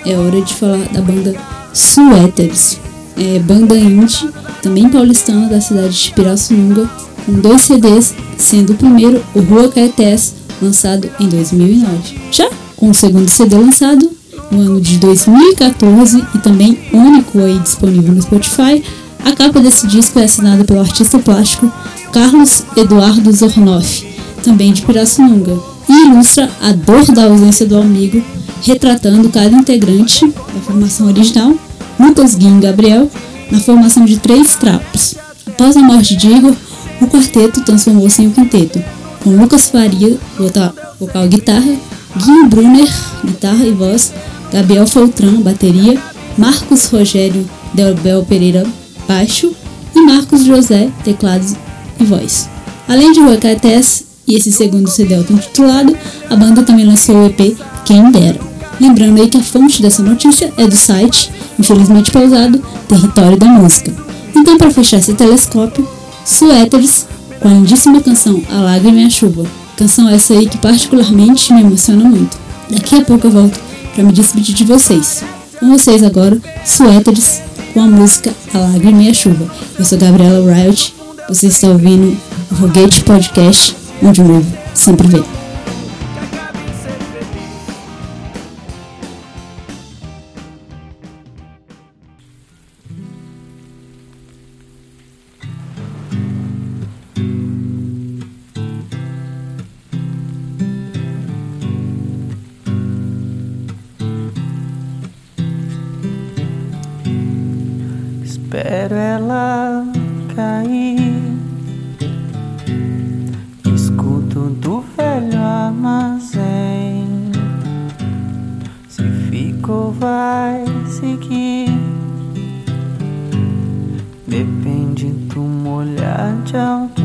é hora de falar da banda Suéteres. É banda indie, também paulistana da cidade de Pirassununga, com dois CDs, sendo o primeiro o Rua Caetés, lançado em 2009. Já com o segundo CD lançado no ano de 2014 e também único aí disponível no Spotify, a capa desse disco é assinada pelo artista plástico Carlos Eduardo Zornoff, também de Pirassununga, ilustra a dor da ausência do amigo, retratando cada integrante da formação original, Lucas Guim e Gabriel, na formação de três trapos. Após a morte de Igor, o quarteto transformou-se em um quinteto, com Lucas Faria, vocal, e guitarra, Guinho Brunner, guitarra e voz, Gabriel Foltran, bateria, Marcos Rogério Delbel Pereira, baixo e Marcos José, teclados e voz. Além de Rocatés e esse segundo CD auto-intitulado, a banda também lançou o EP Quem Dera. Lembrando aí que a fonte dessa notícia é do site, infelizmente pausado, Território da Música. Então, para fechar esse telescópio, Suéteres, com a lindíssima canção A Lágrima e a Chuva. Canção essa aí que particularmente me emociona muito. Daqui a pouco eu volto para me despedir de vocês. Com vocês agora, Suéteres, com a música A Lágrima e a Chuva. Eu sou Gabriela Riot, você está ouvindo o Foguete Podcast, onde o novo sempre vem. aqui. Depende do molhar de alguém.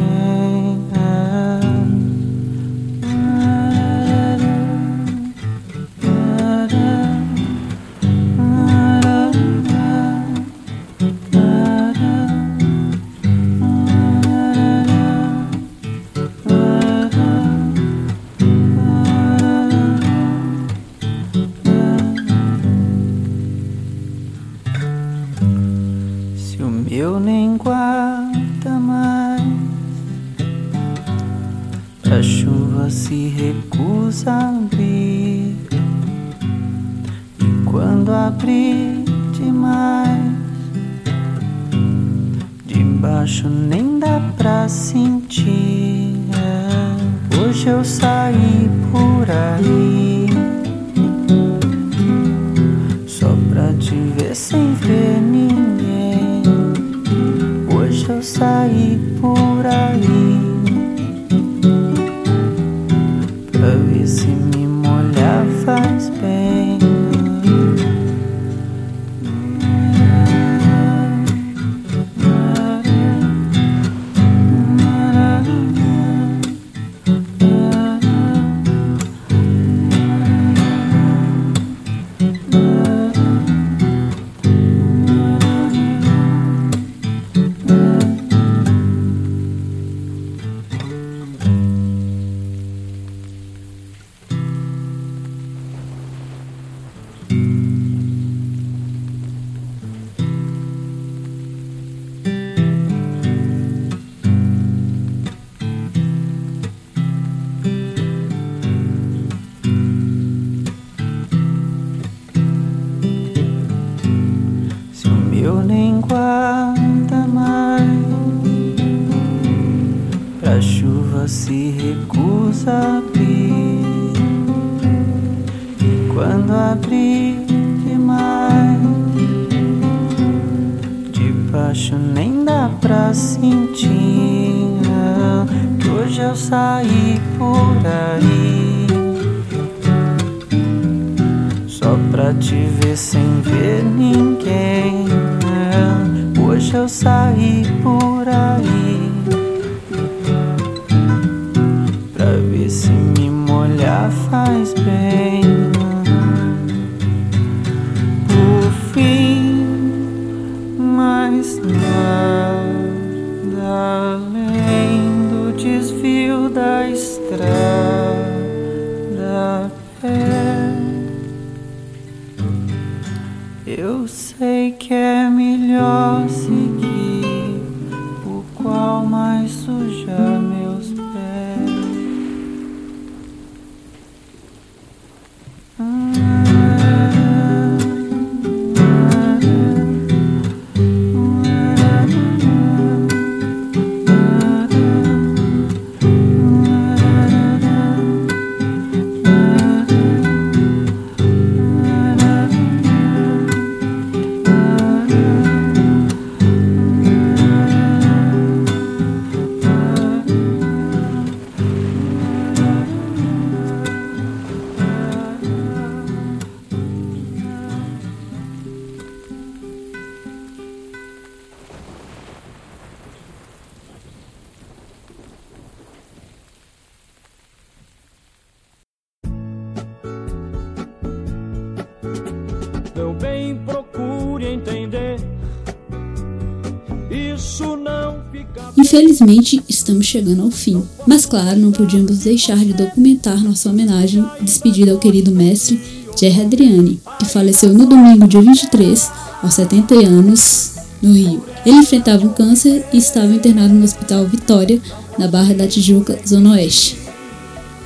Infelizmente, estamos chegando ao fim. Mas claro, não podíamos deixar de documentar nossa homenagem e despedida ao querido mestre Jerry Adriani, que faleceu no domingo, dia 23, aos 70 anos, no Rio. Ele enfrentava um câncer e estava internado no Hospital Vitória, na Barra da Tijuca, Zona Oeste.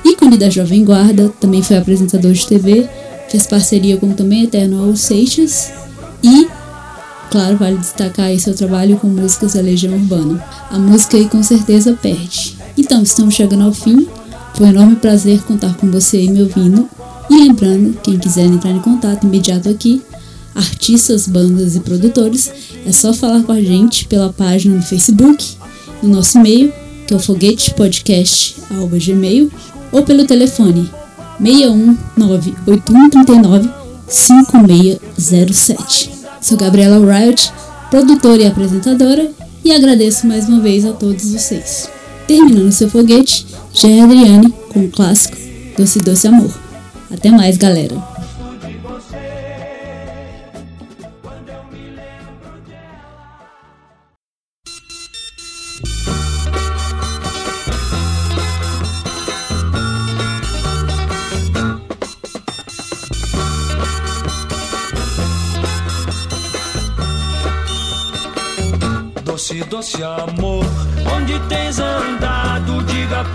Ícone da Jovem Guarda, também foi apresentador de TV, fez parceria com também eterno Raul Seixas e, claro, vale destacar aí seu trabalho com músicas da Legião Urbana. A música aí com certeza perde. Então, estamos chegando ao fim. Foi um enorme prazer contar com você aí me ouvindo. E lembrando, quem quiser entrar em contato imediato aqui, artistas, bandas e produtores, é só falar com a gente pela página no Facebook, no nosso e-mail, que é o foguetepodcast.gmail, ou pelo telefone 61981395607. Sou Gabriela Wright, produtora e apresentadora, e agradeço mais uma vez a todos vocês. Terminando seu foguete, Gé Adriane com o clássico Doce Doce Amor. Até mais, galera!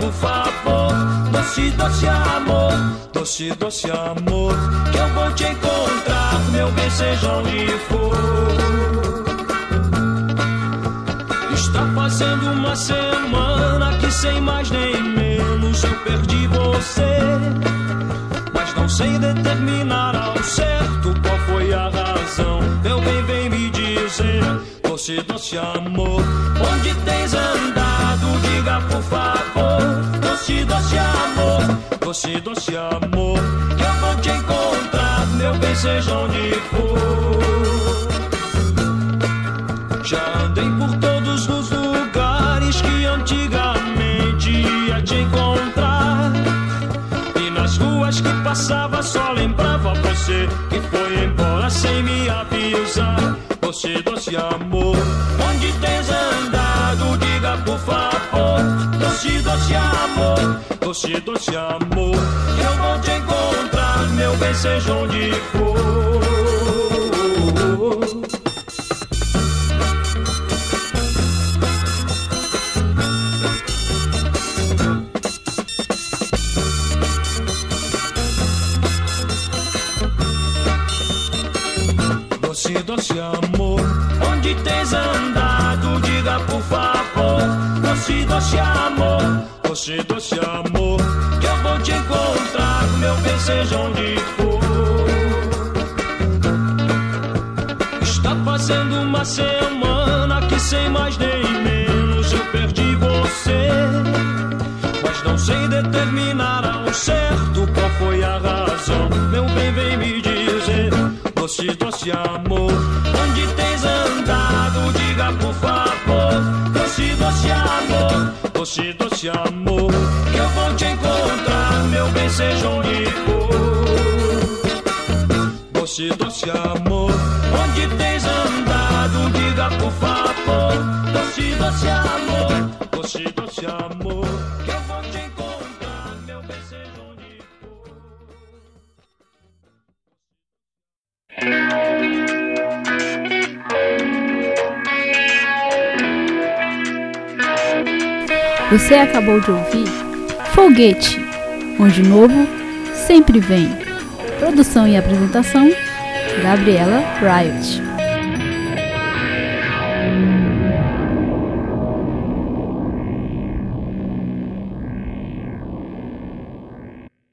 Por favor. Doce, doce amor, doce, doce amor, que eu vou te encontrar, meu bem, seja onde for. Está fazendo uma semana que sem mais nem menos eu perdi você. Mas não sei determinar ao certo qual foi a razão. Meu bem, vem me dizer, doce, doce amor, onde tens andado? Por favor, doce, doce amor, doce, doce amor, que eu vou te encontrar, meu bem, seja onde for. Já andei por todos os lugares que antigamente ia te encontrar. E nas ruas que passava só lembrava amor, doce, amor, eu vou te encontrar, meu bem, seja onde for. Doce, doce amor, onde tens andado? Diga por favor. Doce, doce amor, doce, doce amor, que eu vou te encontrar, meu bem, seja onde for. Está fazendo uma semana que sem mais nem menos eu perdi você. Mas não sei determinar ao certo qual foi a razão. Meu bem, vem me dizer, doce, doce amor, seja onde. Doce, doce amor, onde tens andado? Diga por favor, doce, doce amor, doce, doce amor, que eu vou te encontrar, meu bem, Você acabou de ouvir Foguete, onde o novo sempre vem. Produção e apresentação: Gabriela Riot.